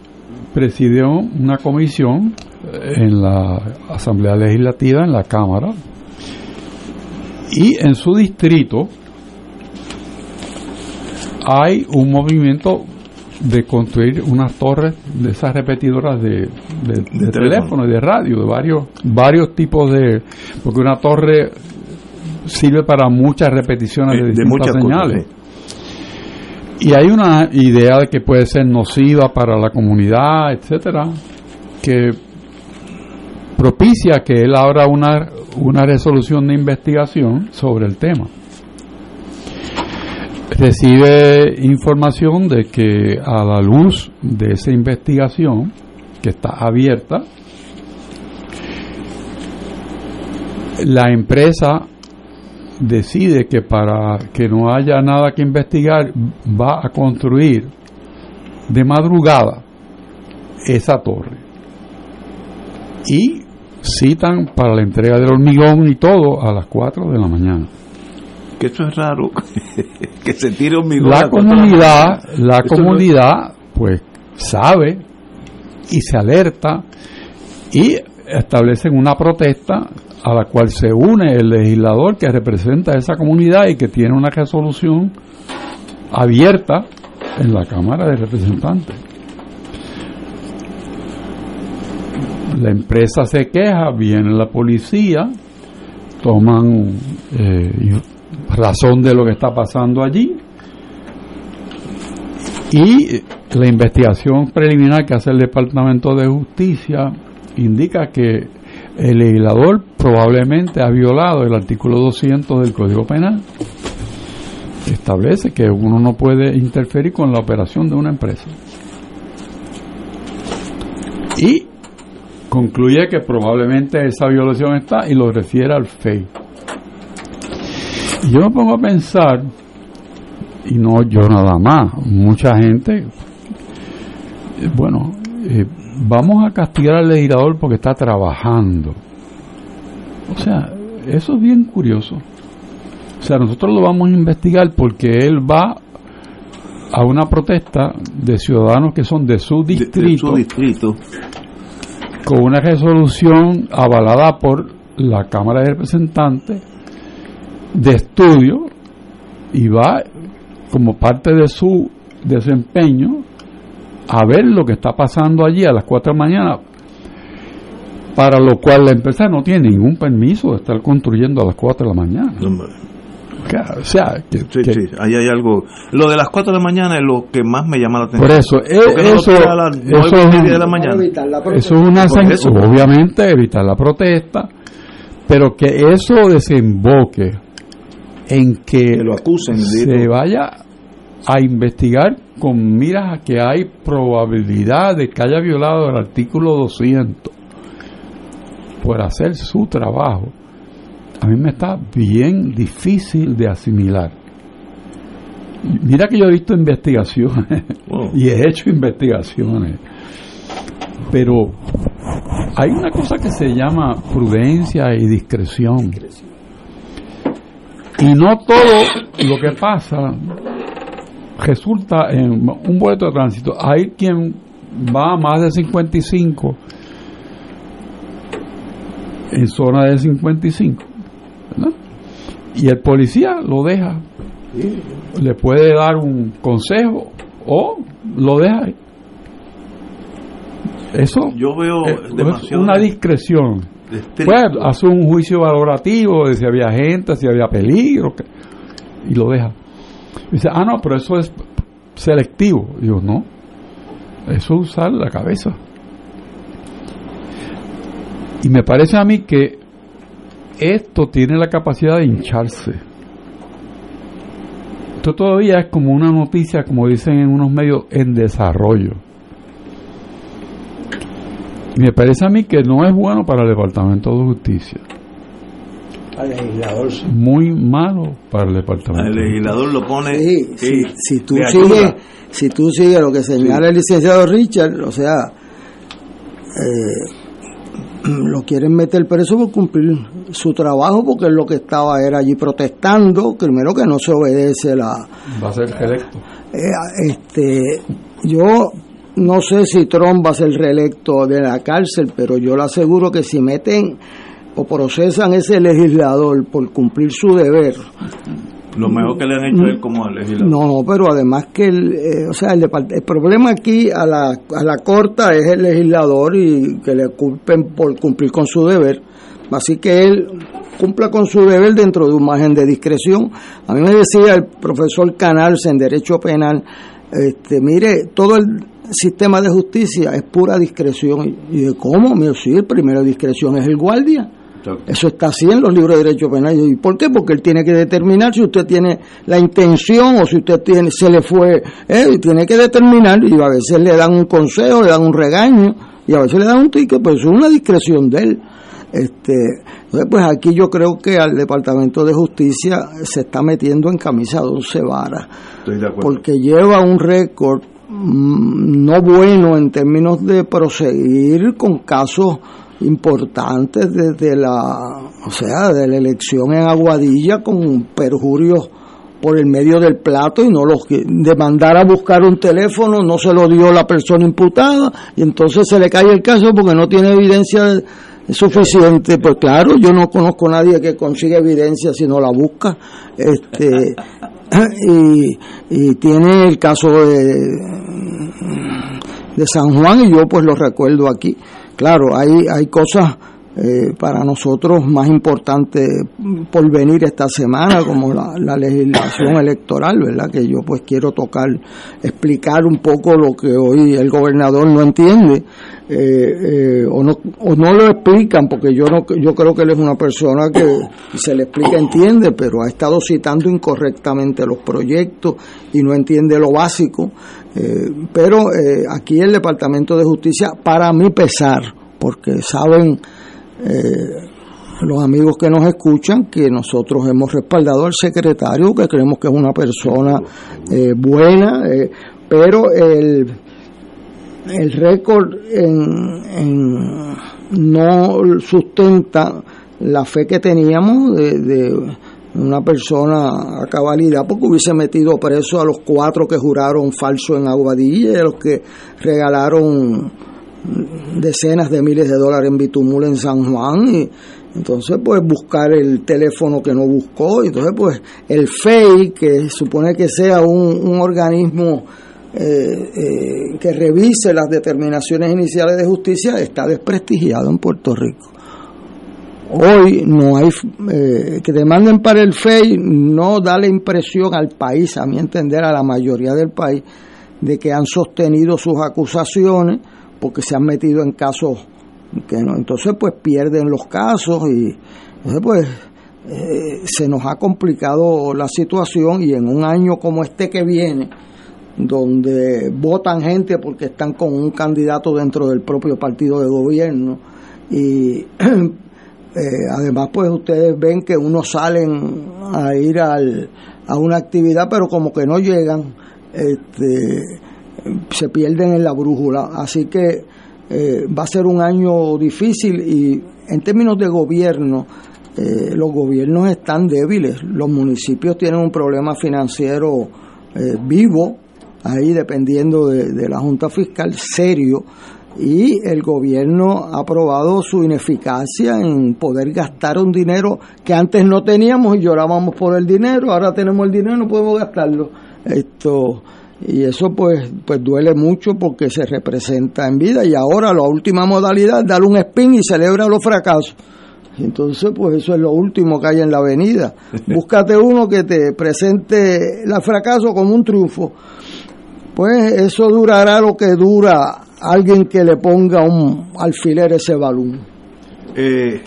presidió una comisión en la Asamblea Legislativa, en la Cámara, y en su distrito hay un movimiento de construir unas torres de esas repetidoras de, de- de teléfono. teléfono y de radio, de varios, varios tipos de... Porque una torre sirve para muchas repeticiones de distintas muchas cosas, señales. Y hay una idea de que puede ser nociva para la comunidad, etcétera, que propicia que él abra una, una resolución de investigación sobre el tema. recibe información de que a la luz de esa investigación que está abierta, la empresa decide que para que no haya nada que investigar va a construir de madrugada esa torre. Y citan para la entrega del hormigón y todo a las 4 de la mañana. Que eso es raro, que se tire hormigón. La comunidad, la comunidad, pues sabe y se alerta y establecen una protesta a la cual se une el legislador que representa a esa comunidad y que tiene una resolución abierta en la Cámara de Representantes. La empresa se queja, viene la policía, toman eh, razón de lo que está pasando allí y la investigación preliminar que hace el Departamento de Justicia indica que el legislador probablemente ha violado el artículo 200 del Código Penal. Establece que uno no puede interferir con la operación de una empresa. Y concluye que probablemente esa violación está y lo refiere al FEI. Yo me pongo a pensar, y no yo nada más, mucha gente, bueno, eh, vamos a castigar al legislador porque está trabajando. O sea, eso es bien curioso. O sea, nosotros lo vamos a investigar porque él va a una protesta de ciudadanos que son de su distrito, distrito. con una resolución avalada por la Cámara de Representantes de estudio y va como parte de su desempeño a ver lo que está pasando allí a las 4 de la mañana, para lo cual la empresa no tiene ningún permiso de estar construyendo a las 4 de la mañana. o sea, que, sí, sí, ahí hay algo. Lo de las 4 de la mañana es lo que más me llama la atención. Por eso, eh, eso, eso, es, de la mañana. eso es una sanción, obviamente, evitar la protesta, pero que eso desemboque en que, lo acusen, se vaya a investigar con miras a que hay probabilidad de que haya violado el artículo 200 por hacer su trabajo, a mí me está bien difícil de asimilar. Mira que yo he visto investigaciones y he hecho investigaciones, pero hay una cosa que se llama prudencia y discreción. Y no todo lo que pasa resulta en un boleto de tránsito. Hay quien va a más de 55 en zona de 55, Y el policía lo deja. Le puede dar un consejo o lo deja ahí. Eso yo veo es una discreción. Pues hace un juicio valorativo de si había gente, si había peligro, y lo deja. Dice, ah, no, pero eso es selectivo. Digo, no, eso es usar la cabeza. Y me parece a mí que esto tiene la capacidad de hincharse. Esto todavía es como una noticia, como dicen en unos medios, en desarrollo. Me parece a mí que no es bueno para el Departamento de Justicia legislador. Muy malo para el departamento. El legislador lo pone. Sí, si, tú sigues, si tú sigues lo que señala el licenciado Richard, o sea, eh, lo quieren meter preso por cumplir su trabajo, porque es lo que estaba era allí protestando. Primero que no se obedece la. Va a ser reelecto. Eh, este, yo no sé si Trump va a ser reelecto de la cárcel, pero yo le aseguro que si meten o procesan ese legislador por cumplir su deber. Lo mejor que le han hecho es como legislador. No, no, pero además que el, eh, o sea, el, el, problema aquí a la, a la corta es el legislador y que le culpen por cumplir con su deber. Así que él cumpla con su deber dentro de un margen de discreción. A mí me decía el profesor Canals en Derecho Penal, este, mire, todo el sistema de justicia es pura discreción. Y de cómo, mío, sí, el primero discreción es el guardia Eso está así en los libros de derecho penal. ¿Y por qué? Porque él tiene que determinar si usted tiene la intención o si usted tiene, se le fue, eh, tiene que determinar y a veces le dan un consejo, le dan un regaño y a veces le dan un ticket, pues es una discreción de él. Este, entonces, pues aquí yo creo que al Departamento de Justicia se está metiendo en camisa de once varas, porque lleva un récord mm, no bueno en términos de proseguir con casos importantes desde la, o sea, de la elección en Aguadilla con perjurios por el medio del plato y no los que de mandar a buscar un teléfono no se lo dio la persona imputada y entonces se le cae el caso porque no tiene evidencia suficiente. Pues claro yo no conozco a nadie que consiga evidencia si no la busca. Este y, y tiene el caso de de San Juan y yo pues lo recuerdo aquí claro hay hay cosas eh, para nosotros más importante por venir esta semana, como la, legislación electoral, ¿verdad? Que yo pues quiero tocar, explicar un poco lo que hoy el gobernador no entiende, eh, eh, o, no, o no lo explican, porque yo, no, yo creo que él es una persona que se le explica, entiende, pero ha estado citando incorrectamente los proyectos y no entiende lo básico. pero aquí el Departamento de Justicia, para mi pesar, porque saben eh, los amigos que nos escuchan que nosotros hemos respaldado al secretario, que creemos que es una persona eh, buena, eh, pero el, el récord en, no sustenta la fe que teníamos de, una persona a cabalidad, porque hubiese metido preso a los cuatro que juraron falso en Aguadilla y a los que regalaron decenas de miles de dólares en Bitumul en San Juan y entonces pues buscar el teléfono que no buscó y entonces pues el FEI que supone que sea un, organismo eh, eh, que revise las determinaciones iniciales de justicia está desprestigiado en Puerto Rico. Hoy no hay eh, que demanden para el FEI no da la impresión al país a mi entender a la mayoría del país de que han sostenido sus acusaciones porque se han metido en casos que no, entonces pues pierden los casos y entonces pues eh, se nos ha complicado la situación y en un año como este que viene, donde votan gente porque están con un candidato dentro del propio partido de gobierno y eh, además pues ustedes ven que unos salen a ir al, a una actividad pero como que no llegan este se pierden en la brújula. Así que eh, va a ser un año difícil y en términos de gobierno, eh, los gobiernos están débiles. Los municipios tienen un problema financiero eh, vivo, ahí dependiendo de, de la Junta Fiscal, serio y el gobierno ha probado su ineficacia en poder gastar un dinero que antes no teníamos y llorábamos por el dinero, ahora tenemos el dinero y no podemos gastarlo. Esto y eso pues pues duele mucho porque se representa en vida y ahora la última modalidad dar un spin y celebra los fracasos. Entonces pues eso es lo último que hay en la avenida. Búscate uno que te presente el fracaso como un triunfo. Pues eso durará lo que dura alguien que le ponga un alfiler a ese balón. Eh,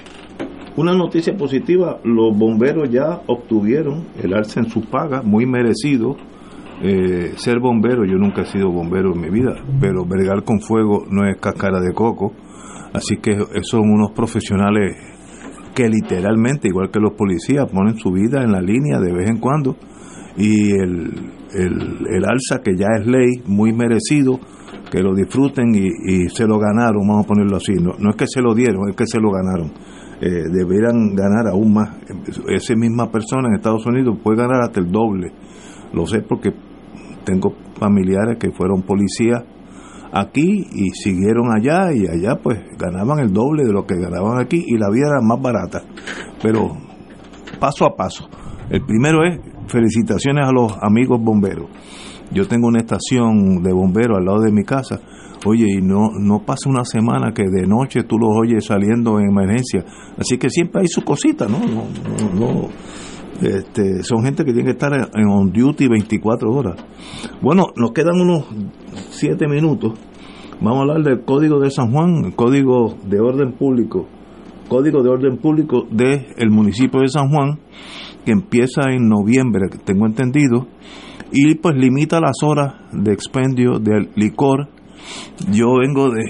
una noticia positiva los bomberos ya obtuvieron el alza en sus pagas muy merecido eh, ser bombero, yo nunca he sido bombero en mi vida, pero bregar con fuego no es cascara de coco, así que son unos profesionales que literalmente, igual que los policías, ponen su vida en la línea de vez en cuando y el, el, alza que ya es ley, muy merecido, que lo disfruten y, se lo ganaron, vamos a ponerlo así, no, no es que se lo dieron, es que se lo ganaron. Eh, deberán ganar aún más. Esa misma persona en Estados Unidos puede ganar hasta el doble. Lo sé porque tengo familiares que fueron policías aquí y siguieron allá y allá pues ganaban el doble de lo que ganaban aquí y la vida era más barata. Pero paso a paso. El primero es felicitaciones a los amigos bomberos. Yo tengo una estación de bomberos al lado de mi casa. Oye, y no, no pasa una semana que de noche tú los oyes saliendo en emergencia. Así que siempre hay su cosita, ¿no? no, no, no este, son gente que tiene que estar en on duty 24 horas. Bueno, nos quedan unos 7 minutos. Vamos a hablar del Código de San Juan, el Código de Orden Público. Código de Orden Público del el municipio de San Juan, que empieza en noviembre, tengo entendido, y pues limita las horas de expendio del licor. Yo vengo de,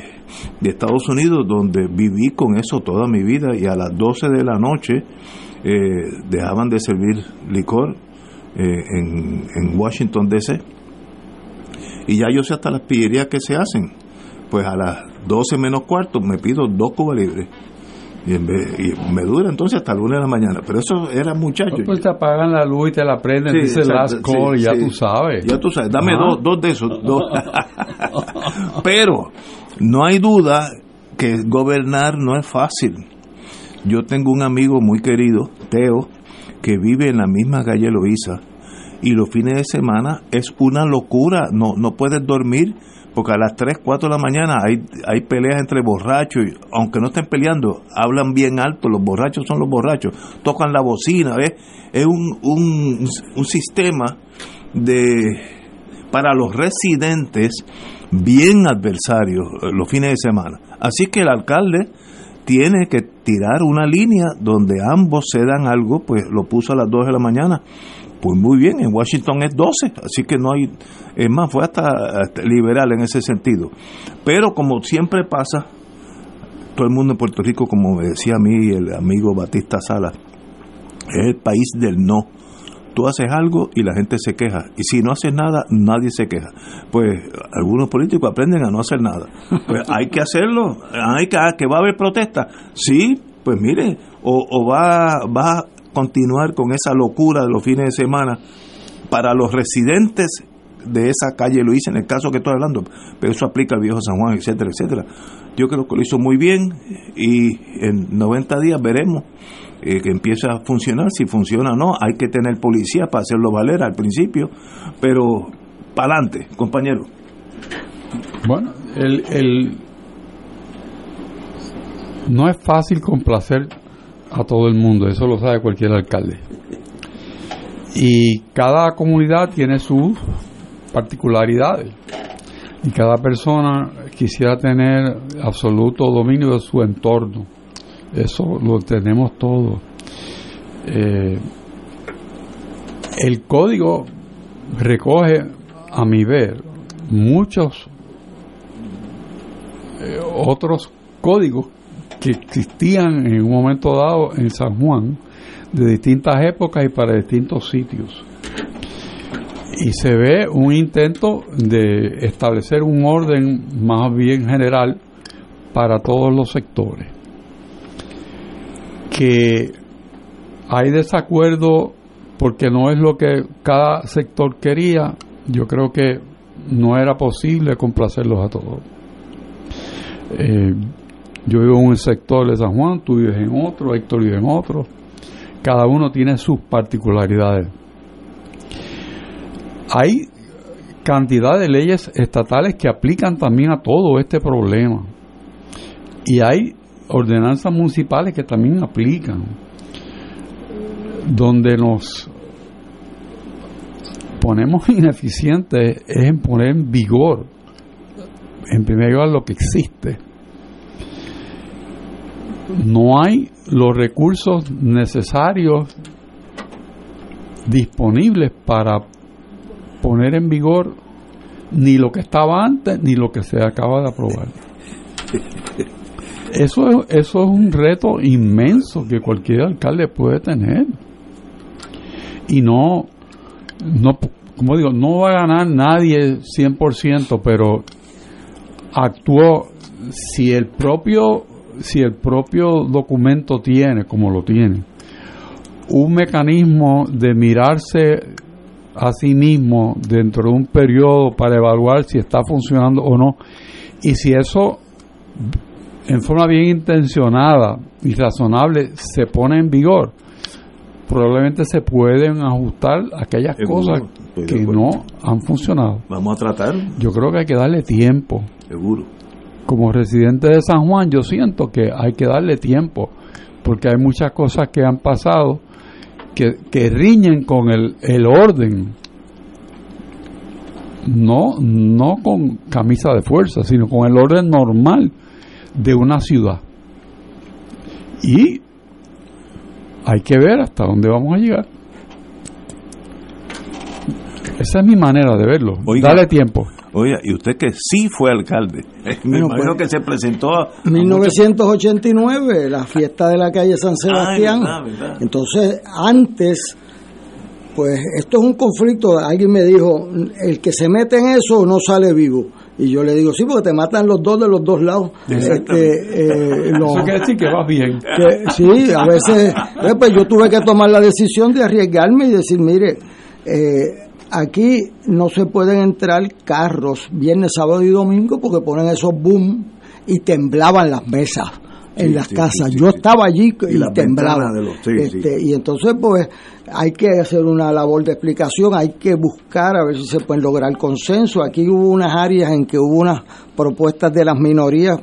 de Estados Unidos, donde viví con eso toda mi vida, y a las 12 de la noche eh, dejaban de servir licor eh, en, en Washington, D.C. Y ya yo sé hasta las pillerías que se hacen. Pues a las 12 menos cuarto me pido dos cubas libres. Y, en vez- y me dura entonces hasta el lunes de la mañana. Pero eso era muchacho. Pues te apagan la luz y te la prenden, Sí, dice last call, sí, ya sí. tú sabes. Ya tú sabes, dame dos, dos de esos. dos. Pero no hay duda que gobernar no es fácil. Yo tengo un amigo muy querido, Teo, que vive en la misma calle Loíza y los fines de semana es una locura, no, no puedes dormir porque a las 3, 4 de la mañana hay, hay peleas entre borrachos, y aunque no estén peleando, hablan bien alto, los borrachos son los borrachos, tocan la bocina, ¿ves? Es un, un, un sistema de para los residentes bien adversarios eh, los fines de semana. Así que el alcalde tiene que tirar una línea donde ambos se dan algo, pues lo puso a las 2 de la mañana. Pues muy bien, en Washington es 12, así que no hay, es más, fue hasta, hasta liberal en ese sentido. Pero como siempre pasa, todo el mundo en Puerto Rico, como me decía a mí el amigo Batista Sala, es el país del no. Tú haces algo y la gente se queja. Y si no haces nada, nadie se queja. Pues algunos políticos aprenden a no hacer nada. Pues hay que hacerlo. Hay que, ah, que va a haber protesta. Sí, pues mire, o, o va, va a continuar con esa locura de los fines de semana para los residentes de esa calle lo hice en el caso que estoy hablando, pero eso aplica al viejo San Juan, etcétera, etcétera. Yo creo que lo hizo muy bien y en 90 días veremos eh, que empieza a funcionar. Si funciona o no, hay que tener policía para hacerlo valer al principio, pero para adelante, compañero. Bueno, el, el- no es fácil complacer a todo el mundo, eso lo sabe cualquier alcalde. Y cada comunidad tiene sus particularidades. Y cada persona quisiera tener absoluto dominio de su entorno. Eso lo tenemos todos. Eh, el código recoge, a mi ver, muchos eh, otros códigos que existían en un momento dado en San Juan de distintas épocas y para distintos sitios. Y se ve un intento de establecer un orden más bien general para todos los sectores. Que hay desacuerdo porque no es lo que cada sector quería, yo creo que no era posible complacerlos a todos. Eh, yo vivo en un sector de San Juan, tú vives en otro, Héctor vive en otro. Cada uno tiene sus particularidades. Hay cantidad de leyes estatales que aplican también a todo este problema. Y hay ordenanzas municipales que también aplican, donde nos ponemos ineficientes es en poner en vigor, en primer lugar, lo que existe. No hay los recursos necesarios disponibles para poner en vigor ni lo que estaba antes ni lo que se acaba de aprobar. Eso es, eso es un reto inmenso que cualquier alcalde puede tener. Y no, no, como digo, no va a ganar nadie 100%, pero actuó, si el propio, si el propio documento tiene, como lo tiene, un mecanismo de mirarse a sí mismo dentro de un periodo para evaluar si está funcionando o no, y si eso en forma bien intencionada y razonable se pone en vigor, probablemente se pueden ajustar aquellas Seguro, cosas que no han funcionado. Vamos a tratar. Yo creo que hay que darle tiempo. Seguro. Como residente de San Juan, yo siento que hay que darle tiempo, porque hay muchas cosas que han pasado que, que riñen con el, el orden. No, no con camisa de fuerza, sino con el orden normal de una ciudad. Y hay que ver hasta dónde vamos a llegar. Esa es mi manera de verlo. Dale tiempo. Oiga, y usted que sí fue alcalde. Me imagino que se presentó a... 1989, la fiesta de la calle San Sebastián. Entonces, antes, pues esto es un conflicto. Alguien me dijo, el que se mete en eso no sale vivo. Y yo le digo, sí, porque te matan los dos de los dos lados. Este, eh, Eso quiere decir que va bien. sí, a veces, eh, pues yo tuve que tomar la decisión de arriesgarme y decir, mire, eh, aquí no se pueden entrar carros viernes, sábado y domingo porque ponen esos boom y temblaban las mesas en las casas. Yo estaba allí y, temblaba. Este, y entonces, pues, hay que hacer una labor de explicación, hay que buscar a ver si se pueden lograr consenso. Aquí hubo unas áreas en que hubo unas propuestas de las minorías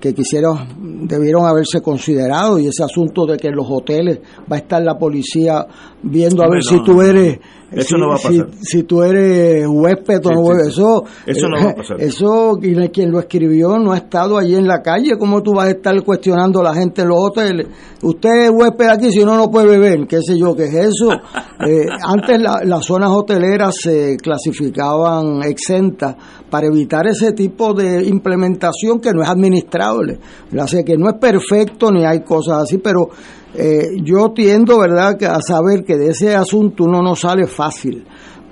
que quisieron, debieron haberse considerado y ese asunto de que en los hoteles va a estar la policía viendo a ver si tú eres eso si, no va a pasar. Si, tú eres huésped o no eso, eso no va a pasar. Eso, quien lo escribió no ha estado allí en la calle. ¿Cómo tú vas a estar cuestionando a la gente en los hoteles? Usted es huésped aquí, si no, no puede beber. ¿Qué sé yo? ¿Qué es eso? eh, antes las zonas hoteleras se clasificaban exentas para evitar ese tipo de implementación que no es administrable. sé que no es perfecto ni hay cosas así, pero eh, yo tiendo, ¿verdad?, a saber que de ese asunto uno no sale fácil,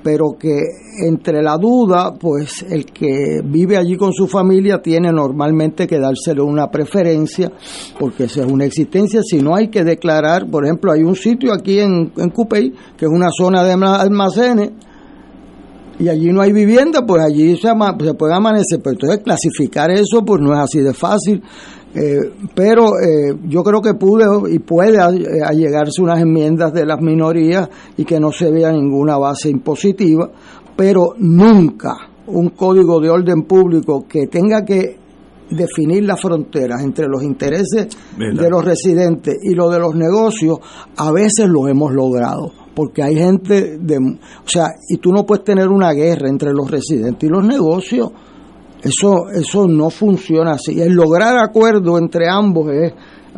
pero que entre la duda, pues el que vive allí con su familia tiene normalmente que dárselo una preferencia, porque esa es una existencia. Si no hay que declarar, por ejemplo, hay un sitio aquí en, en Cupey, que es una zona de almacenes, y allí no hay vivienda, pues allí se, se puede amanecer. Pero entonces clasificar eso, pues no es así de fácil. Eh, pero eh, yo creo que pude y puede eh, allegarse unas enmiendas de las minorías y que no se vea ninguna base impositiva, pero nunca un código de orden público que tenga que definir las fronteras entre los intereses de los residentes y los de los negocios, a veces lo hemos logrado porque hay gente de, o sea, y tú no puedes tener una guerra entre los residentes y los negocios. Eso, eso no funciona así. El lograr acuerdo entre ambos es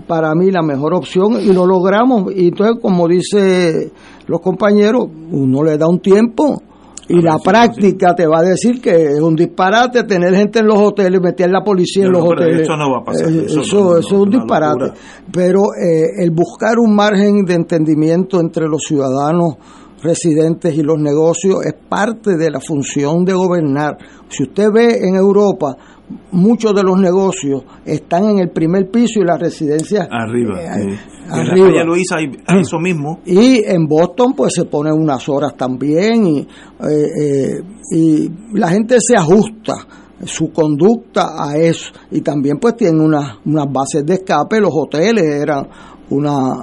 para mí la mejor opción y lo logramos. Y entonces, como dice los compañeros, uno le da un tiempo y la práctica te va a decir que es un disparate tener gente en los hoteles, meter la policía en los hoteles. Eso no va a pasar. Eh, eso, es un disparate. Pero eh, el buscar un margen de entendimiento entre los ciudadanos residentes y los negocios es parte de la función de gobernar. Si usted ve en Europa, muchos de los negocios están en el primer piso y las residencias arriba. Eh, arriba. En Luisa eso mismo. Y en Boston pues se ponen unas horas también y, eh, eh, y la gente se ajusta su conducta a eso y también pues tienen unas, unas bases de escape, los hoteles eran una,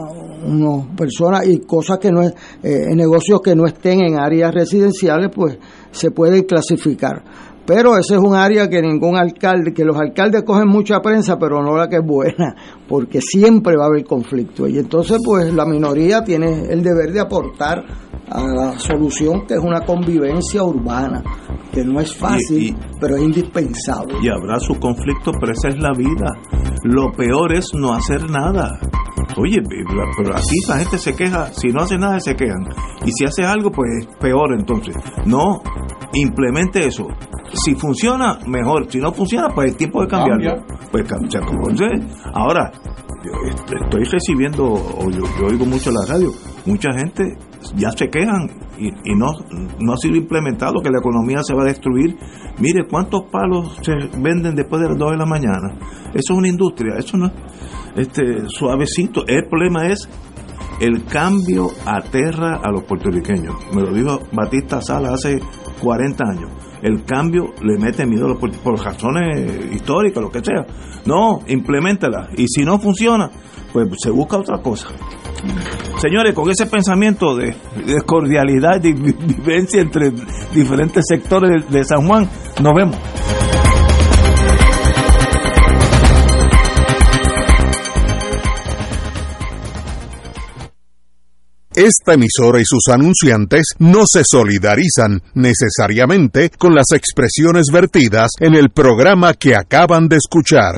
unas personas y cosas que no es, eh, negocios que no estén en áreas residenciales, pues se pueden clasificar. Pero ese es un área que ningún alcalde, que los alcaldes cogen mucha prensa, pero no la que es buena, porque siempre va a haber conflicto. Y entonces, pues la minoría tiene el deber de aportar a la solución que es una convivencia urbana, que no es fácil, pero es indispensable. Y habrá su conflicto, pero esa es la vida. Lo peor es no hacer nada. Oye, pero aquí la gente se queja, si no hace nada se quejan. Y si hace algo, pues peor entonces. No, implemente eso. Si funciona, mejor. Si no funciona, pues es tiempo de cambiarlo. Pues Ahora, yo estoy recibiendo, o yo, oigo mucho en la radio, mucha gente ya se quejan y, no, no ha sido implementado, que la economía se va a destruir. Mire, ¿cuántos palos se venden después de las 2 de la mañana? Eso es una industria, eso no este suavecito. El problema es el cambio aterra a los puertorriqueños. Me lo dijo Batista Sala hace 40 años. El cambio le mete miedo a los por razones históricas, lo que sea. No, implementala. Y si no funciona, pues se busca otra cosa. Señores, con ese pensamiento de, cordialidad y vivencia entre diferentes sectores de San Juan, nos vemos. Esta emisora y sus anunciantes no se solidarizan necesariamente con las expresiones vertidas en el programa que acaban de escuchar.